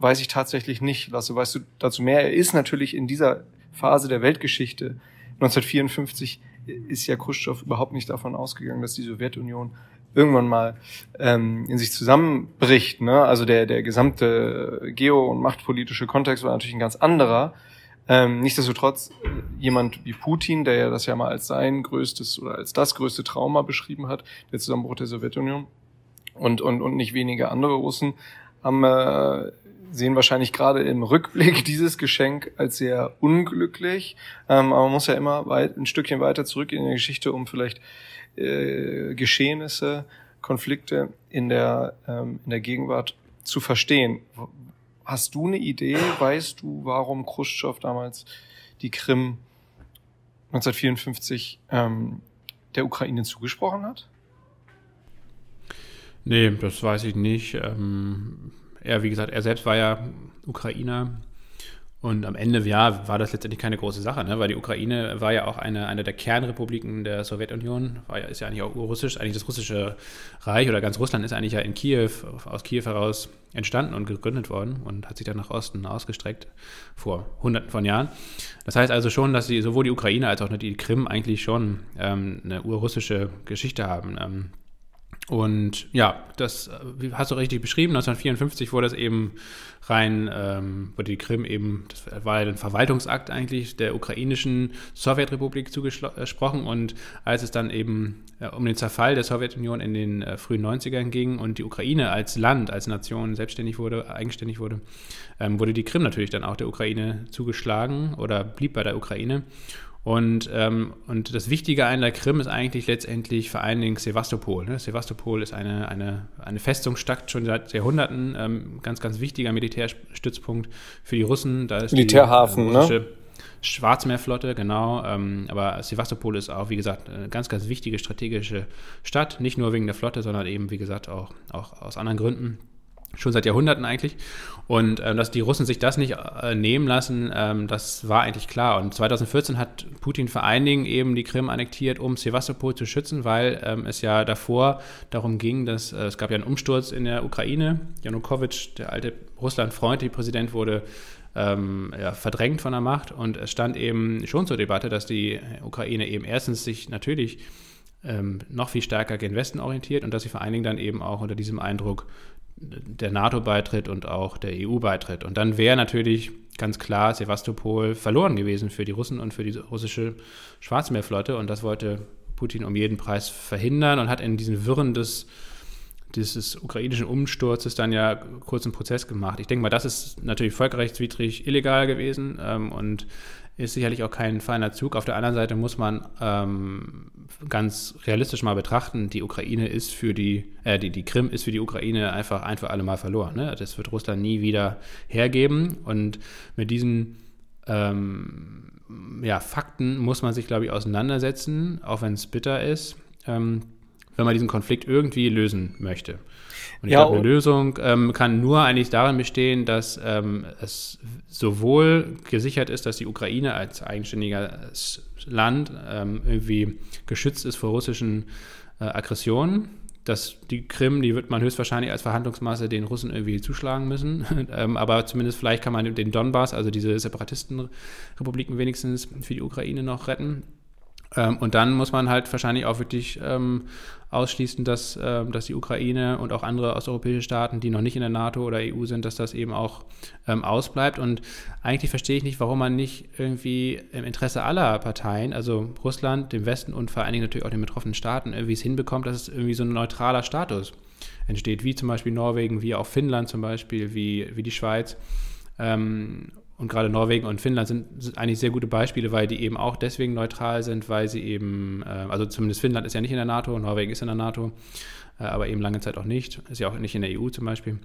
weiß ich tatsächlich nicht. Lasse, weißt du dazu mehr? Er ist natürlich in dieser Phase der Weltgeschichte 1954 ist ja Khrushchev überhaupt nicht davon ausgegangen, dass die Sowjetunion irgendwann mal ähm, in sich zusammenbricht. Ne? Also der, der gesamte geo- und machtpolitische Kontext war natürlich ein ganz anderer. Ähm, nichtsdestotrotz äh, jemand wie Putin, der ja das ja mal als sein größtes oder als das größte Trauma beschrieben hat, der Zusammenbruch der Sowjetunion und, und, und nicht wenige andere Russen, haben äh, sehen wahrscheinlich gerade im Rückblick dieses Geschenk als sehr unglücklich. Ähm, aber man muss ja immer weit, ein Stückchen weiter zurück in der Geschichte, um vielleicht äh, Geschehnisse, Konflikte in der, ähm, in der Gegenwart zu verstehen. Hast du eine Idee? Weißt du, warum Khrushchev damals die Krim 1954 ähm, der Ukraine zugesprochen hat? Nee, das weiß ich nicht. Ähm, er, wie gesagt, er selbst war ja Ukrainer und am Ende, ja, war das letztendlich keine große Sache, ne? weil die Ukraine war ja auch eine, eine der Kernrepubliken der Sowjetunion, war ja, ist ja eigentlich auch russisch, eigentlich das russische Reich oder ganz Russland ist eigentlich ja in Kiew, aus Kiew heraus entstanden und gegründet worden und hat sich dann nach Osten ausgestreckt vor hunderten von Jahren. Das heißt also schon, dass die, sowohl die Ukraine als auch die Krim eigentlich schon ähm, eine urrussische Geschichte haben. Ähm, und ja, das äh, hast du richtig beschrieben. 1954 wurde es eben rein, ähm, wurde die Krim eben, das war ein Verwaltungsakt eigentlich der ukrainischen Sowjetrepublik zugesprochen. Und als es dann eben äh, um den Zerfall der Sowjetunion in den äh, frühen 90ern ging und die Ukraine als Land, als Nation selbstständig wurde, eigenständig wurde, ähm, wurde die Krim natürlich dann auch der Ukraine zugeschlagen oder blieb bei der Ukraine. Und, ähm, und das Wichtige an der Krim ist eigentlich letztendlich vor allen Dingen Sevastopol. Ne? Sevastopol ist eine, eine, eine Festungsstadt schon seit Jahrhunderten, ähm, ganz, ganz wichtiger Militärstützpunkt für die Russen. Da ist Militärhafen, die, äh, ne? Schwarzmeerflotte, genau. Ähm, aber Sevastopol ist auch, wie gesagt, eine ganz, ganz wichtige strategische Stadt. Nicht nur wegen der Flotte, sondern eben, wie gesagt, auch, auch aus anderen Gründen schon seit Jahrhunderten eigentlich. Und ähm, dass die Russen sich das nicht äh, nehmen lassen, ähm, das war eigentlich klar. Und 2014 hat Putin vor allen Dingen eben die Krim annektiert, um Sevastopol zu schützen, weil ähm, es ja davor darum ging, dass äh, es gab ja einen Umsturz in der Ukraine. Janukowitsch, der alte Russland-freundliche Präsident, wurde ähm, ja, verdrängt von der Macht. Und es stand eben schon zur Debatte, dass die Ukraine eben erstens sich natürlich ähm, noch viel stärker gen Westen orientiert und dass sie vor allen Dingen dann eben auch unter diesem Eindruck der NATO-Beitritt und auch der EU-Beitritt. Und dann wäre natürlich ganz klar Sevastopol verloren gewesen für die Russen und für die russische Schwarzmeerflotte. Und das wollte Putin um jeden Preis verhindern und hat in diesen Wirren des, dieses ukrainischen Umsturzes dann ja kurz einen Prozess gemacht. Ich denke mal, das ist natürlich völkerrechtswidrig illegal gewesen ähm, und ist sicherlich auch kein feiner Zug. Auf der anderen Seite muss man ähm, ganz realistisch mal betrachten, die Ukraine ist für die, äh, die, die Krim ist für die Ukraine einfach ein für alle Mal verloren. Ne? Das wird Russland nie wieder hergeben. Und mit diesen ähm, ja, Fakten muss man sich, glaube ich, auseinandersetzen, auch wenn es bitter ist, ähm, wenn man diesen Konflikt irgendwie lösen möchte. Und ich ja, glaube, eine Lösung ähm, kann nur eigentlich darin bestehen, dass ähm, es sowohl gesichert ist, dass die Ukraine als eigenständiges Land ähm, irgendwie geschützt ist vor russischen äh, Aggressionen. Dass die Krim, die wird man höchstwahrscheinlich als Verhandlungsmasse den Russen irgendwie zuschlagen müssen. Ähm, aber zumindest vielleicht kann man den Donbass, also diese Separatistenrepubliken wenigstens für die Ukraine noch retten. Ähm, und dann muss man halt wahrscheinlich auch wirklich ähm, ausschließen, dass, ähm, dass die Ukraine und auch andere osteuropäische Staaten, die noch nicht in der NATO oder EU sind, dass das eben auch ähm, ausbleibt. Und eigentlich verstehe ich nicht, warum man nicht irgendwie im Interesse aller Parteien, also Russland, dem Westen und vor allen Dingen natürlich auch den betroffenen Staaten, irgendwie es hinbekommt, dass es irgendwie so ein neutraler Status entsteht, wie zum Beispiel Norwegen, wie auch Finnland zum Beispiel, wie, wie die Schweiz. Ähm, und gerade Norwegen und Finnland sind, sind, eigentlich sehr gute Beispiele, weil die eben auch deswegen neutral sind, weil sie eben, äh, also zumindest Finnland ist ja nicht in der NATO, Norwegen ist in der NATO, äh, aber eben lange Zeit auch nicht, ist ja auch nicht in der EU zum Beispiel,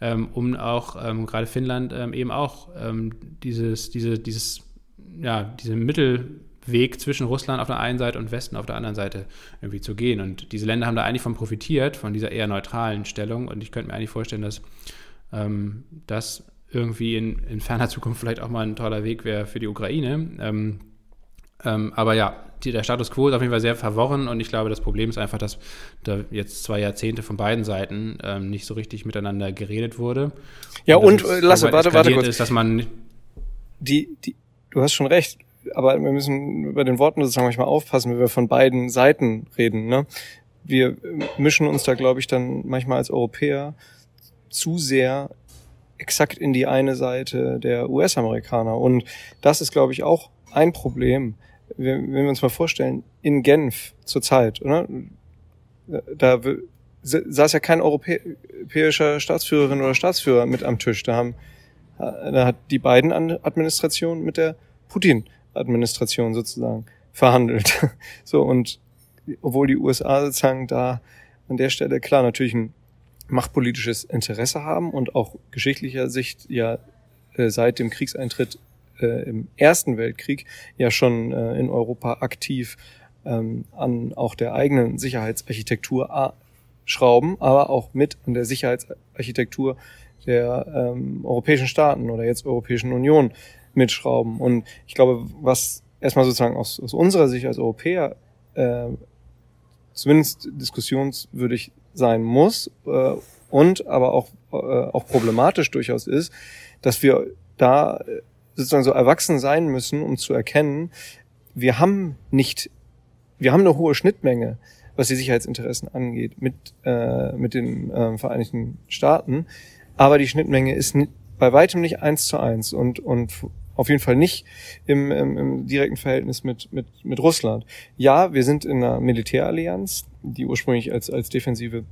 ähm, um auch ähm, gerade Finnland ähm, eben auch ähm, dieses, diese, dieses, ja, diesen Mittelweg zwischen Russland auf der einen Seite und Westen auf der anderen Seite irgendwie zu gehen. Und diese Länder haben da eigentlich von profitiert, von dieser eher neutralen Stellung. Und ich könnte mir eigentlich vorstellen, dass ähm, das irgendwie in, in ferner Zukunft vielleicht auch mal ein toller Weg wäre für die Ukraine. Ähm, ähm, aber ja, die, der Status quo ist auf jeden Fall sehr verworren und ich glaube, das Problem ist einfach, dass da jetzt zwei Jahrzehnte von beiden Seiten ähm, nicht so richtig miteinander geredet wurde. Ja, und, und äh, lasse, warte, warte kurz. Ist, dass man die, die, du hast schon recht, aber wir müssen bei den Worten sozusagen manchmal aufpassen, wenn wir von beiden Seiten reden. Ne? Wir mischen uns da, glaube ich, dann manchmal als Europäer zu sehr exakt in die eine Seite der US-Amerikaner. Und das ist, glaube ich, auch ein Problem, wenn wir uns mal vorstellen, in Genf zurzeit, oder? Da saß ja kein europäischer Staatsführerin oder Staatsführer mit am Tisch. Da haben, da hat die beiden Administration mit der Putin-Administration sozusagen verhandelt. So, und obwohl die USA sozusagen da an der Stelle, klar, natürlich ein machtpolitisches Interesse haben und auch geschichtlicher Sicht ja äh, seit dem Kriegseintritt äh, im Ersten Weltkrieg ja schon äh, in Europa aktiv ähm, an auch der eigenen Sicherheitsarchitektur schrauben, aber auch mit an der Sicherheitsarchitektur der ähm, europäischen Staaten oder jetzt Europäischen Union mitschrauben. Und ich glaube, was erstmal sozusagen aus, aus unserer Sicht als Europäer äh, zumindest diskussionswürdig sein muss äh, und aber auch, äh, auch problematisch durchaus ist, dass wir da äh, sozusagen so erwachsen sein müssen, um zu erkennen, wir haben nicht, wir haben eine hohe Schnittmenge, was die Sicherheitsinteressen angeht, mit, äh, mit den äh, Vereinigten Staaten, aber die Schnittmenge ist bei weitem nicht eins zu eins und, und auf jeden Fall nicht im, im, im direkten Verhältnis mit, mit, mit Russland. Ja, wir sind in einer Militärallianz, die ursprünglich als, als defensive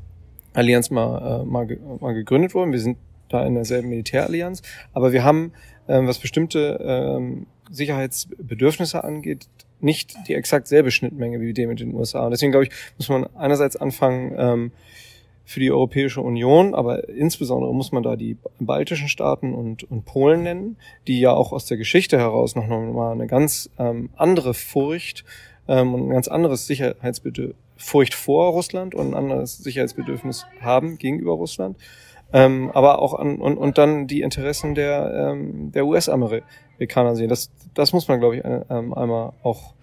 Allianz mal, äh, mal, mal gegründet worden. Wir sind da in derselben Militärallianz, aber wir haben, ähm, was bestimmte ähm, Sicherheitsbedürfnisse angeht, nicht die exakt selbe Schnittmenge wie die mit den USA. Und deswegen glaube ich, muss man einerseits anfangen, ähm, für die Europäische Union, aber insbesondere muss man da die baltischen Staaten und, und Polen nennen, die ja auch aus der Geschichte heraus noch mal eine ganz ähm, andere Furcht ähm, und ein ganz anderes Sicherheitsbedürfnis, Furcht vor Russland und ein anderes Sicherheitsbedürfnis haben gegenüber Russland. Ähm, aber auch an und, und dann die Interessen der, ähm, der US-Amerikaner sehen. Das, das muss man, glaube ich, ähm, einmal auch,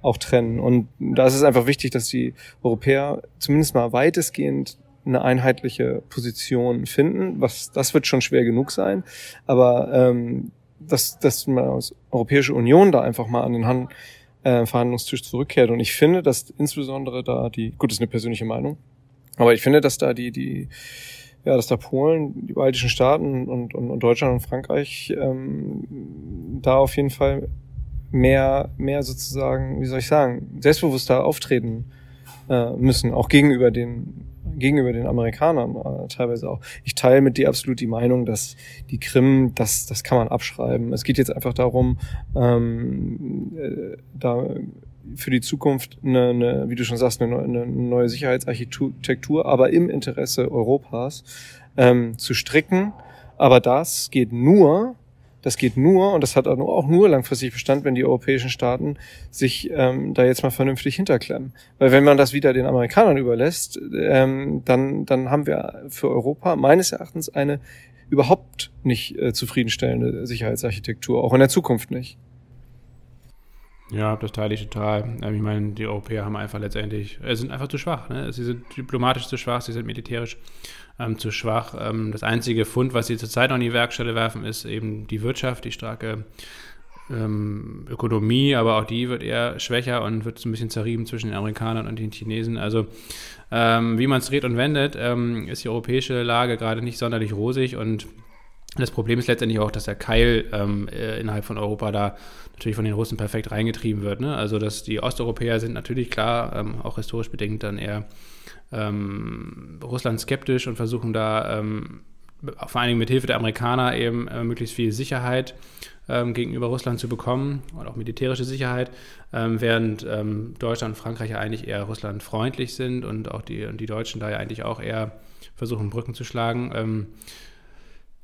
auch trennen. Und da ist es einfach wichtig, dass die Europäer zumindest mal weitestgehend eine einheitliche Position finden. Was, das wird schon schwer genug sein. Aber ähm, dass, dass man als Europäische Union da einfach mal an den Hand, äh, Verhandlungstisch zurückkehrt. Und ich finde, dass insbesondere da die, gut, das ist eine persönliche Meinung, aber ich finde, dass da die, die, ja, dass da Polen, die baltischen Staaten und, und, und Deutschland und Frankreich ähm, da auf jeden Fall mehr, mehr sozusagen, wie soll ich sagen, selbstbewusster auftreten äh, müssen, auch gegenüber den gegenüber den Amerikanern äh, teilweise auch. Ich teile mit dir absolut die Meinung, dass die Krim, das, das kann man abschreiben. Es geht jetzt einfach darum, ähm, äh, da für die Zukunft eine, eine, wie du schon sagst, eine, eine neue Sicherheitsarchitektur, aber im Interesse Europas ähm, zu stricken. Aber das geht nur, das geht nur, und das hat auch nur langfristig Bestand, wenn die europäischen Staaten sich ähm, da jetzt mal vernünftig hinterklemmen. Weil wenn man das wieder den Amerikanern überlässt, ähm, dann, dann haben wir für Europa meines Erachtens eine überhaupt nicht äh, zufriedenstellende Sicherheitsarchitektur, auch in der Zukunft nicht. Ja, das teile ich total. Ähm, ich meine, die Europäer haben einfach letztendlich, äh, sind einfach zu schwach. Ne? Sie sind diplomatisch zu schwach, sie sind militärisch ähm, zu schwach. Ähm, das einzige Fund, was sie zurzeit noch in die Werkstelle werfen, ist eben die Wirtschaft, die starke ähm, Ökonomie, aber auch die wird eher schwächer und wird so ein bisschen zerrieben zwischen den Amerikanern und den Chinesen. Also ähm, wie man es dreht und wendet, ähm, ist die europäische Lage gerade nicht sonderlich rosig und das Problem ist letztendlich auch, dass der Keil ähm, äh, innerhalb von Europa da natürlich von den Russen perfekt reingetrieben wird. Ne? Also dass die Osteuropäer sind natürlich klar, ähm, auch historisch bedingt dann eher ähm, Russland skeptisch und versuchen da ähm, vor allen Dingen mit Hilfe der Amerikaner eben äh, möglichst viel Sicherheit ähm, gegenüber Russland zu bekommen und auch militärische Sicherheit, ähm, während Deutschland und Frankreich ja eigentlich eher Russland freundlich sind und auch die, die Deutschen da ja eigentlich auch eher versuchen, Brücken zu schlagen,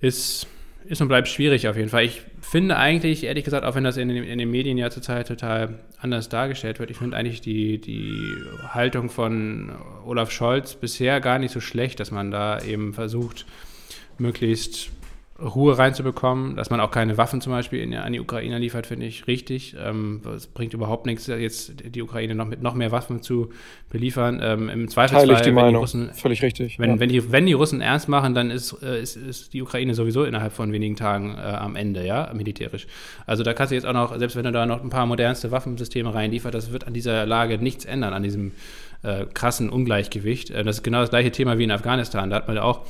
ist ist und bleibt schwierig auf jeden Fall. Ich finde eigentlich, ehrlich gesagt, auch wenn das in den, in den Medien ja zurzeit total anders dargestellt wird, ich finde eigentlich die, die Haltung von Olaf Scholz bisher gar nicht so schlecht, dass man da eben versucht, möglichst Ruhe reinzubekommen, dass man auch keine Waffen zum Beispiel in, an die Ukraine liefert, finde ich richtig. Ähm, es bringt überhaupt nichts, jetzt die Ukraine noch mit noch mehr Waffen zu beliefern. Ähm, Im Zweifelsfall, Teile ich die Meinung. Die Russen, völlig richtig. Wenn, ja. wenn, die, wenn die Russen ernst machen, dann ist, äh, ist, ist die Ukraine sowieso innerhalb von wenigen Tagen äh, am Ende, ja, militärisch. Also da kannst du jetzt auch noch, selbst wenn du da noch ein paar modernste Waffensysteme reinliefert, das wird an dieser Lage nichts ändern, an diesem äh, krassen Ungleichgewicht. Äh, das ist genau das gleiche Thema wie in Afghanistan. Da hat man ja auch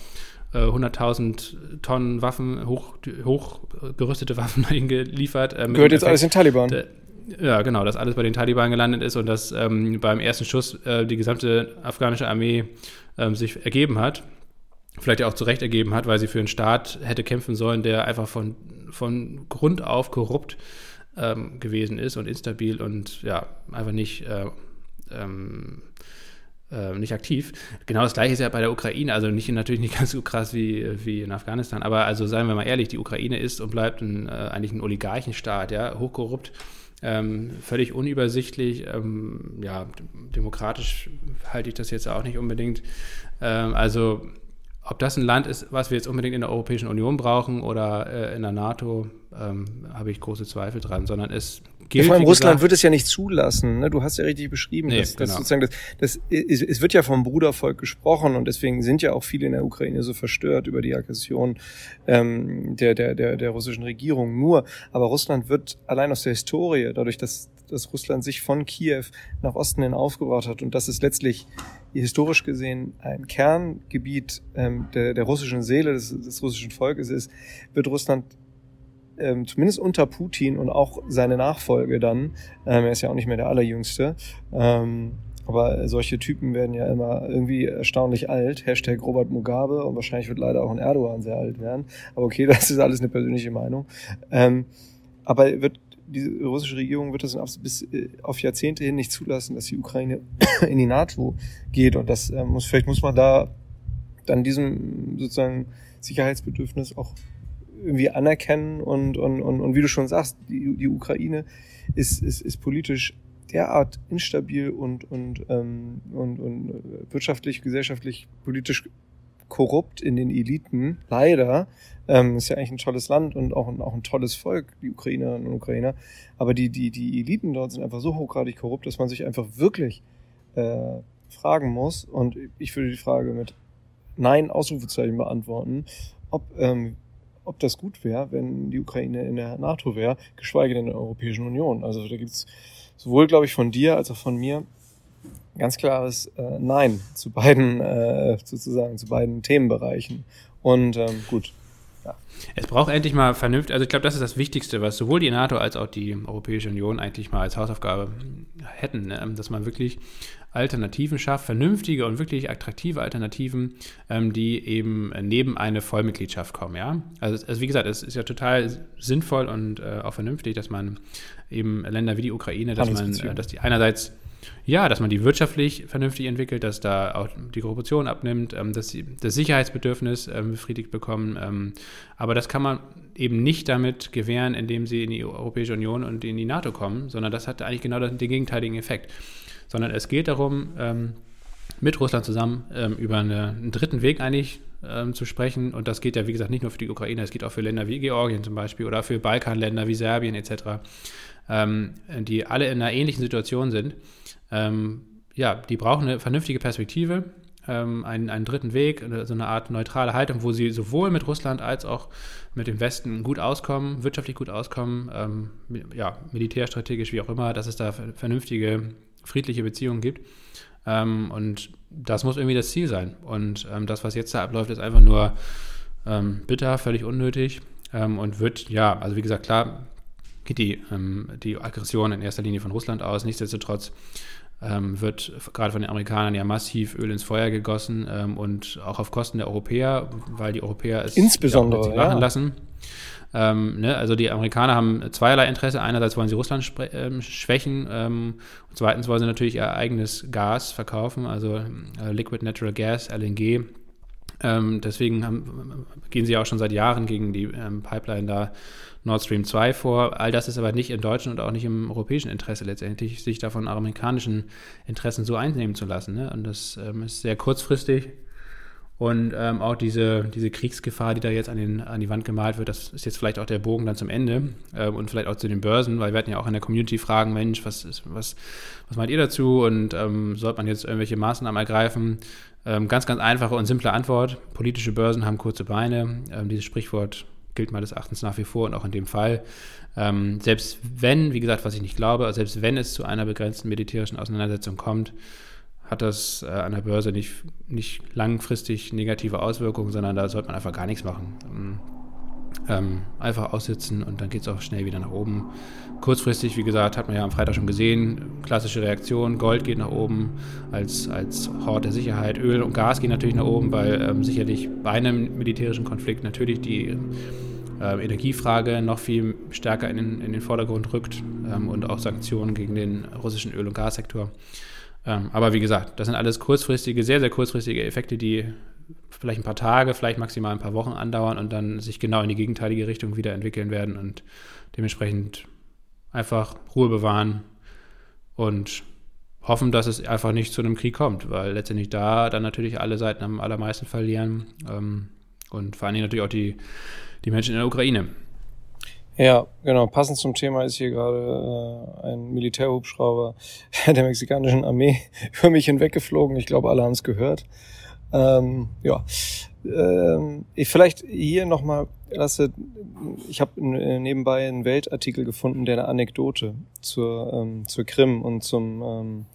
100.000 äh, Tonnen Waffen, hoch, hochgerüstete Waffen eingeliefert. Äh, Gehört jetzt Effekt, alles den Taliban. Äh, ja, genau, dass alles bei den Taliban gelandet ist und dass ähm, beim ersten Schuss äh, die gesamte afghanische Armee ähm, sich ergeben hat. Vielleicht ja auch zu Recht ergeben hat, weil sie für einen Staat hätte kämpfen sollen, der einfach von, von Grund auf korrupt ähm, gewesen ist und instabil und ja, einfach nicht äh, ähm, äh, nicht aktiv. Genau das gleiche ist ja bei der Ukraine, also nicht natürlich nicht ganz so krass wie, wie in Afghanistan, aber also seien wir mal ehrlich, die Ukraine ist und bleibt ein, äh, eigentlich ein Oligarchenstaat, ja, hochkorrupt. Ähm, völlig unübersichtlich, ähm, ja, demokratisch halte ich das jetzt auch nicht unbedingt. Ähm, also ob das ein Land ist, was wir jetzt unbedingt in der Europäischen Union brauchen oder äh, in der NATO, ähm, habe ich große Zweifel dran, sondern es gilt. Vor allem Russland gesagt, wird es ja nicht zulassen. Ne? Du hast ja richtig beschrieben, nee, dass, genau. sozusagen das, das ist, es wird ja vom Brudervolk gesprochen und deswegen sind ja auch viele in der Ukraine so verstört über die Aggression ähm, der, der, der, der russischen Regierung. Nur, aber Russland wird allein aus der Historie, dadurch, dass dass Russland sich von Kiew nach Osten hin aufgebaut hat und das ist letztlich historisch gesehen ein Kerngebiet ähm, der, der russischen Seele, des, des russischen Volkes ist, wird Russland ähm, zumindest unter Putin und auch seine Nachfolge dann, ähm, er ist ja auch nicht mehr der allerjüngste, ähm, aber solche Typen werden ja immer irgendwie erstaunlich alt. Hashtag Robert Mugabe und wahrscheinlich wird leider auch ein Erdogan sehr alt werden. Aber okay, das ist alles eine persönliche Meinung. Ähm, aber wird die russische Regierung wird das bis äh, auf Jahrzehnte hin nicht zulassen, dass die Ukraine in die NATO geht. Und das äh, muss, vielleicht muss man da dann diesem sozusagen Sicherheitsbedürfnis auch irgendwie anerkennen und, und, und, und wie du schon sagst, die, die Ukraine ist, ist, ist politisch derart instabil und, und, ähm, und, und wirtschaftlich, gesellschaftlich, politisch korrupt in den Eliten, leider. Ähm, ist ja eigentlich ein tolles Land und auch ein, auch ein tolles Volk, die Ukrainerinnen und Ukrainer. Aber die, die, die Eliten dort sind einfach so hochgradig korrupt, dass man sich einfach wirklich äh, fragen muss. Und ich würde die Frage mit Nein, Ausrufezeichen beantworten, ob, ähm, ob das gut wäre, wenn die Ukraine in der NATO wäre, geschweige denn in der Europäischen Union. Also da gibt's sowohl, glaube ich, von dir als auch von mir ganz klares äh, Nein zu beiden, äh, sozusagen, zu beiden Themenbereichen. Und ähm, gut. Ja. Es braucht endlich mal vernünftig, also ich glaube, das ist das Wichtigste, was sowohl die NATO als auch die Europäische Union eigentlich mal als Hausaufgabe hätten, ne? dass man wirklich Alternativen schafft, vernünftige und wirklich attraktive Alternativen, ähm, die eben neben eine Vollmitgliedschaft kommen. Ja? Also, also wie gesagt, es ist ja total sinnvoll und äh, auch vernünftig, dass man eben Länder wie die Ukraine, dass man, dass die einerseits ja, dass man die wirtschaftlich vernünftig entwickelt, dass da auch die Korruption abnimmt, ähm, dass sie das Sicherheitsbedürfnis ähm, befriedigt bekommen. Ähm, aber das kann man eben nicht damit gewähren, indem sie in die Europäische Union und in die NATO kommen, sondern das hat eigentlich genau den gegenteiligen Effekt. Sondern es geht darum, mit Russland zusammen über eine, einen dritten Weg eigentlich zu sprechen. Und das geht ja, wie gesagt, nicht nur für die Ukraine, es geht auch für Länder wie Georgien zum Beispiel oder für Balkanländer wie Serbien etc., die alle in einer ähnlichen Situation sind ähm, ja, die brauchen eine vernünftige Perspektive, ähm, einen, einen dritten Weg, so eine Art neutrale Haltung, wo sie sowohl mit Russland als auch mit dem Westen gut auskommen, wirtschaftlich gut auskommen, ähm, ja, militärstrategisch, wie auch immer, dass es da vernünftige, friedliche Beziehungen gibt. Ähm, und das muss irgendwie das Ziel sein. Und ähm, das, was jetzt da abläuft, ist einfach nur ähm, bitter, völlig unnötig ähm, und wird, ja, also wie gesagt, klar geht die, die Aggression in erster Linie von Russland aus. Nichtsdestotrotz ähm, wird gerade von den Amerikanern ja massiv Öl ins Feuer gegossen ähm, und auch auf Kosten der Europäer, weil die Europäer es insbesondere ja, machen lassen. Ähm, ne, also die Amerikaner haben zweierlei Interesse. Einerseits wollen sie Russland ähm, schwächen ähm, und zweitens wollen sie natürlich ihr eigenes Gas verkaufen, also äh, Liquid Natural Gas, LNG. Ähm, deswegen haben, gehen sie auch schon seit Jahren gegen die ähm, Pipeline da Nord Stream 2 vor. All das ist aber nicht im deutschen und auch nicht im europäischen Interesse letztendlich, sich davon amerikanischen Interessen so einnehmen zu lassen. Ne? Und das ähm, ist sehr kurzfristig. Und ähm, auch diese, diese Kriegsgefahr, die da jetzt an, den, an die Wand gemalt wird, das ist jetzt vielleicht auch der Bogen dann zum Ende ähm, und vielleicht auch zu den Börsen, weil wir hatten ja auch in der Community fragen, Mensch, was, ist, was, was meint ihr dazu und ähm, sollte man jetzt irgendwelche Maßnahmen ergreifen? Ähm, ganz, ganz einfache und simple Antwort. Politische Börsen haben kurze Beine. Ähm, dieses Sprichwort gilt meines Erachtens nach wie vor und auch in dem Fall. Ähm, selbst wenn, wie gesagt, was ich nicht glaube, selbst wenn es zu einer begrenzten militärischen Auseinandersetzung kommt, hat das äh, an der Börse nicht, nicht langfristig negative Auswirkungen, sondern da sollte man einfach gar nichts machen. Ähm, einfach aussitzen und dann geht es auch schnell wieder nach oben. Kurzfristig, wie gesagt, hat man ja am Freitag schon gesehen, klassische Reaktion, Gold geht nach oben als, als Hort der Sicherheit, Öl und Gas gehen natürlich nach oben, weil ähm, sicherlich bei einem militärischen Konflikt natürlich die äh, Energiefrage noch viel stärker in den, in den Vordergrund rückt ähm, und auch Sanktionen gegen den russischen Öl- und Gassektor. Ähm, aber wie gesagt, das sind alles kurzfristige, sehr, sehr kurzfristige Effekte, die vielleicht ein paar Tage, vielleicht maximal ein paar Wochen andauern und dann sich genau in die gegenteilige Richtung wieder entwickeln werden und dementsprechend einfach Ruhe bewahren und hoffen, dass es einfach nicht zu einem Krieg kommt, weil letztendlich da dann natürlich alle Seiten am allermeisten verlieren ähm, und vor allen Dingen natürlich auch die, die Menschen in der Ukraine. Ja, genau. Passend zum Thema ist hier gerade äh, ein Militärhubschrauber der mexikanischen Armee über mich hinweggeflogen. Ich glaube, alle haben es gehört. Ähm, ja, ähm, ich vielleicht hier nochmal lasse, ich habe nebenbei einen Weltartikel gefunden, der eine Anekdote zur, ähm, zur Krim und zum ähm,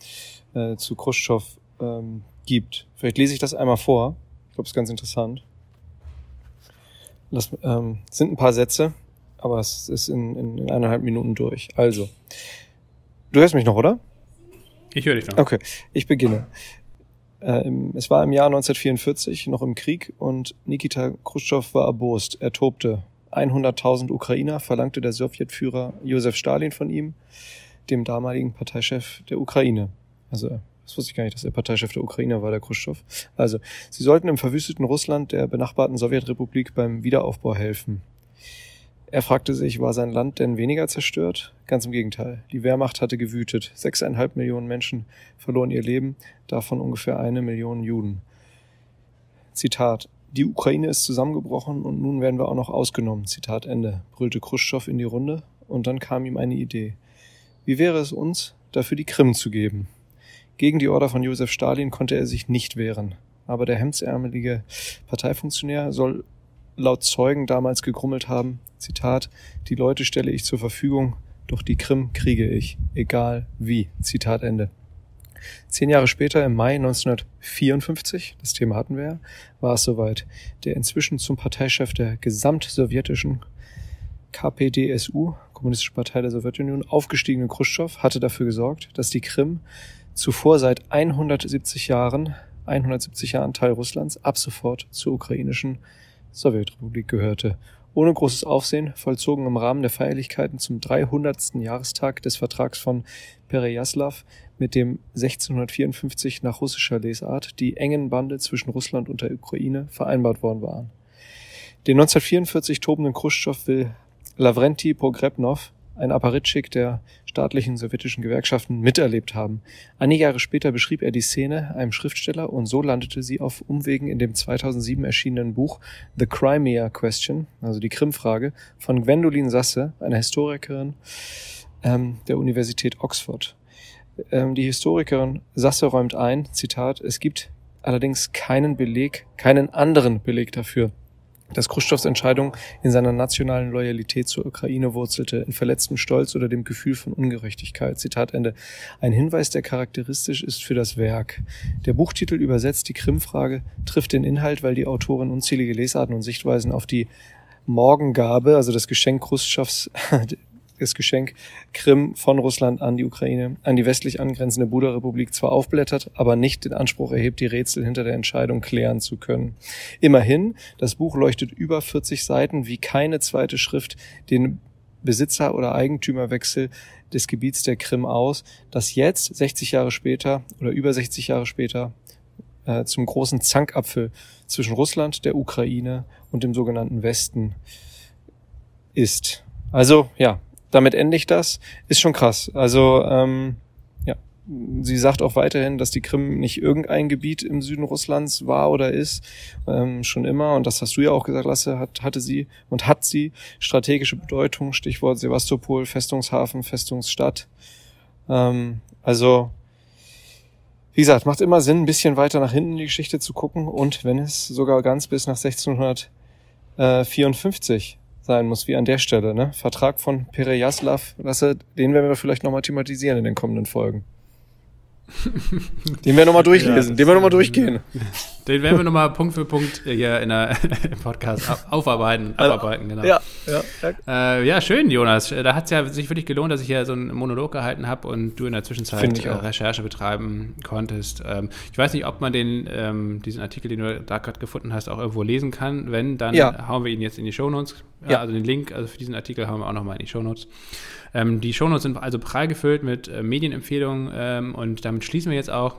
äh, zu Khrushchev ähm, gibt. Vielleicht lese ich das einmal vor. Ich glaube, es ist ganz interessant. Das ähm, sind ein paar Sätze, aber es ist in, in, in eineinhalb Minuten durch. Also, du hörst mich noch, oder? Ich höre dich noch. Okay, ich beginne. Äh, es war im Jahr 1944, noch im Krieg, und Nikita Khrushchev war erbost. Er tobte. 100.000 Ukrainer verlangte der Sowjetführer Josef Stalin von ihm, dem damaligen Parteichef der Ukraine. Also, das wusste ich gar nicht, dass er Parteichef der Ukraine war, der Khrushchev. Also, sie sollten im verwüsteten Russland der benachbarten Sowjetrepublik beim Wiederaufbau helfen. Er fragte sich, war sein Land denn weniger zerstört? Ganz im Gegenteil. Die Wehrmacht hatte gewütet. Sechseinhalb Millionen Menschen verloren ihr Leben, davon ungefähr eine Million Juden. Zitat. Die Ukraine ist zusammengebrochen und nun werden wir auch noch ausgenommen. Zitat Ende. brüllte Khrushchev in die Runde und dann kam ihm eine Idee. Wie wäre es uns, dafür die Krim zu geben? Gegen die Order von Josef Stalin konnte er sich nicht wehren. Aber der hemdsärmelige Parteifunktionär soll laut Zeugen damals gegrummelt haben, Zitat, die Leute stelle ich zur Verfügung, doch die Krim kriege ich, egal wie. Zitat Ende. Zehn Jahre später, im Mai 1954, das Thema hatten wir ja, war es soweit. Der inzwischen zum Parteichef der gesamtsowjetischen KPDSU, Kommunistische Partei der Sowjetunion, aufgestiegene Khrushchev hatte dafür gesorgt, dass die Krim zuvor seit 170 Jahren, 170 Jahren Teil Russlands, ab sofort zur ukrainischen Sowjetrepublik gehörte. Ohne großes Aufsehen vollzogen im Rahmen der Feierlichkeiten zum 300. Jahrestag des Vertrags von Perejaslav mit dem 1654 nach russischer Lesart die engen Bande zwischen Russland und der Ukraine vereinbart worden waren. Den 1944 tobenden Khrushchev will Lavrenti Pogrebnov ein Apparitschik der staatlichen sowjetischen Gewerkschaften miterlebt haben. Einige Jahre später beschrieb er die Szene einem Schriftsteller und so landete sie auf Umwegen in dem 2007 erschienenen Buch The Crimea Question, also die Krimfrage, von Gwendolyn Sasse, einer Historikerin ähm, der Universität Oxford. Ähm, die Historikerin Sasse räumt ein, Zitat, es gibt allerdings keinen Beleg, keinen anderen Beleg dafür, dass Khrushchevs Entscheidung in seiner nationalen Loyalität zur Ukraine wurzelte, in verletztem Stolz oder dem Gefühl von Ungerechtigkeit. Zitat Ende. Ein Hinweis, der charakteristisch ist für das Werk. Der Buchtitel übersetzt die Krimfrage, trifft den Inhalt, weil die Autorin unzählige Lesarten und Sichtweisen auf die Morgengabe, also das Geschenk Khrushchevs das Geschenk Krim von Russland an die Ukraine, an die westlich angrenzende Buda-Republik zwar aufblättert, aber nicht den Anspruch erhebt, die Rätsel hinter der Entscheidung klären zu können. Immerhin, das Buch leuchtet über 40 Seiten wie keine zweite Schrift den Besitzer- oder Eigentümerwechsel des Gebiets der Krim aus, das jetzt, 60 Jahre später oder über 60 Jahre später, äh, zum großen Zankapfel zwischen Russland, der Ukraine und dem sogenannten Westen ist. Also ja, damit ende ich das. Ist schon krass. Also, ähm, ja, sie sagt auch weiterhin, dass die Krim nicht irgendein Gebiet im Süden Russlands war oder ist, ähm, schon immer. Und das hast du ja auch gesagt, Lasse, hat, hatte sie und hat sie strategische Bedeutung. Stichwort Sevastopol, Festungshafen, Festungsstadt. Ähm, also, wie gesagt, macht immer Sinn, ein bisschen weiter nach hinten die Geschichte zu gucken und wenn es sogar ganz bis nach 1654 sein muss, wie an der Stelle. Ne? Vertrag von Perejaslav, den werden wir vielleicht nochmal thematisieren in den kommenden Folgen. Den wir nochmal durchlesen, ja, den wir nochmal durchgehen. Den werden wir nochmal Punkt für Punkt hier in der, im Podcast aufarbeiten. Also, abarbeiten, genau. Ja, ja, ja. Äh, ja schön, Jonas. Da hat es ja sich wirklich gelohnt, dass ich hier so einen Monolog gehalten habe und du in der Zwischenzeit äh, Recherche betreiben konntest. Ähm, ich weiß nicht, ob man den, ähm, diesen Artikel, den du da gerade gefunden hast, auch irgendwo lesen kann. Wenn, dann ja. hauen wir ihn jetzt in die Shownotes. Ja. Also den Link also für diesen Artikel hauen wir auch nochmal in die Shownotes. Ähm, die Shownotes sind also prall gefüllt mit äh, Medienempfehlungen ähm, und damit schließen wir jetzt auch.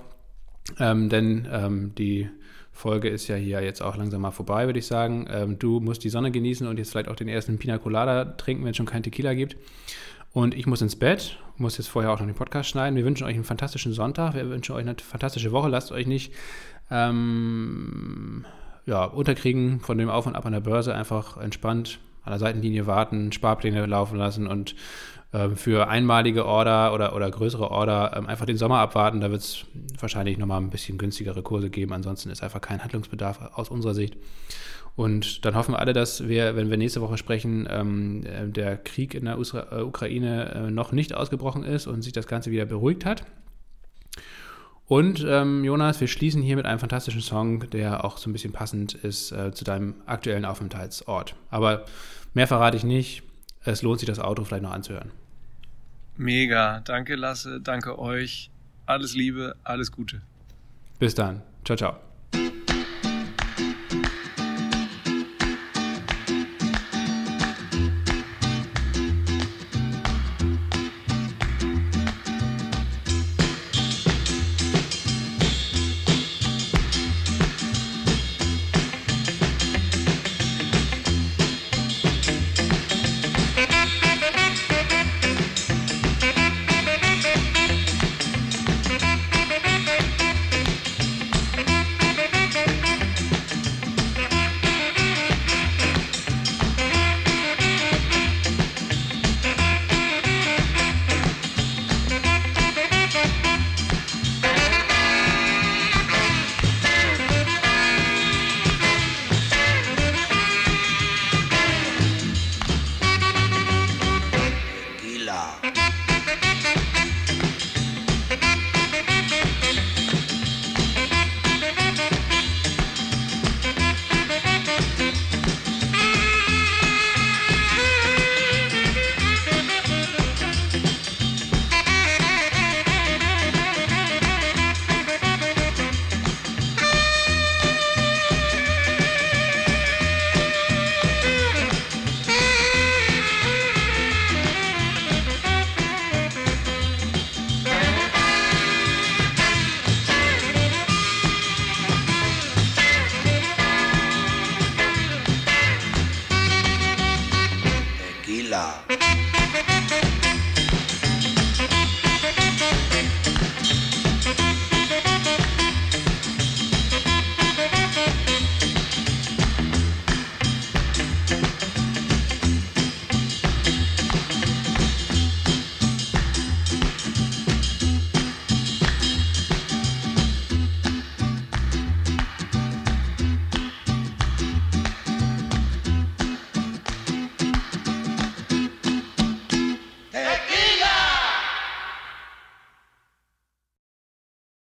Ähm, denn ähm, die Folge ist ja hier jetzt auch langsam mal vorbei, würde ich sagen. Ähm, du musst die Sonne genießen und jetzt vielleicht auch den ersten Pina Colada trinken, wenn es schon kein Tequila gibt. Und ich muss ins Bett, muss jetzt vorher auch noch den Podcast schneiden. Wir wünschen euch einen fantastischen Sonntag, wir wünschen euch eine fantastische Woche. Lasst euch nicht ähm, ja, unterkriegen von dem Auf und Ab an der Börse. Einfach entspannt an der Seitenlinie warten, Sparpläne laufen lassen und für einmalige Order oder, oder größere Order ähm, einfach den Sommer abwarten. Da wird es wahrscheinlich nochmal ein bisschen günstigere Kurse geben. Ansonsten ist einfach kein Handlungsbedarf aus unserer Sicht. Und dann hoffen wir alle, dass wir, wenn wir nächste Woche sprechen, ähm, äh, der Krieg in der äh, Ukraine äh, noch nicht ausgebrochen ist und sich das Ganze wieder beruhigt hat. Und ähm, Jonas, wir schließen hier mit einem fantastischen Song, der auch so ein bisschen passend ist äh, zu deinem aktuellen Aufenthaltsort. Aber mehr verrate ich nicht. Es lohnt sich, das Auto vielleicht noch anzuhören. Mega. Danke, Lasse. Danke euch. Alles Liebe, alles Gute. Bis dann. Ciao, ciao.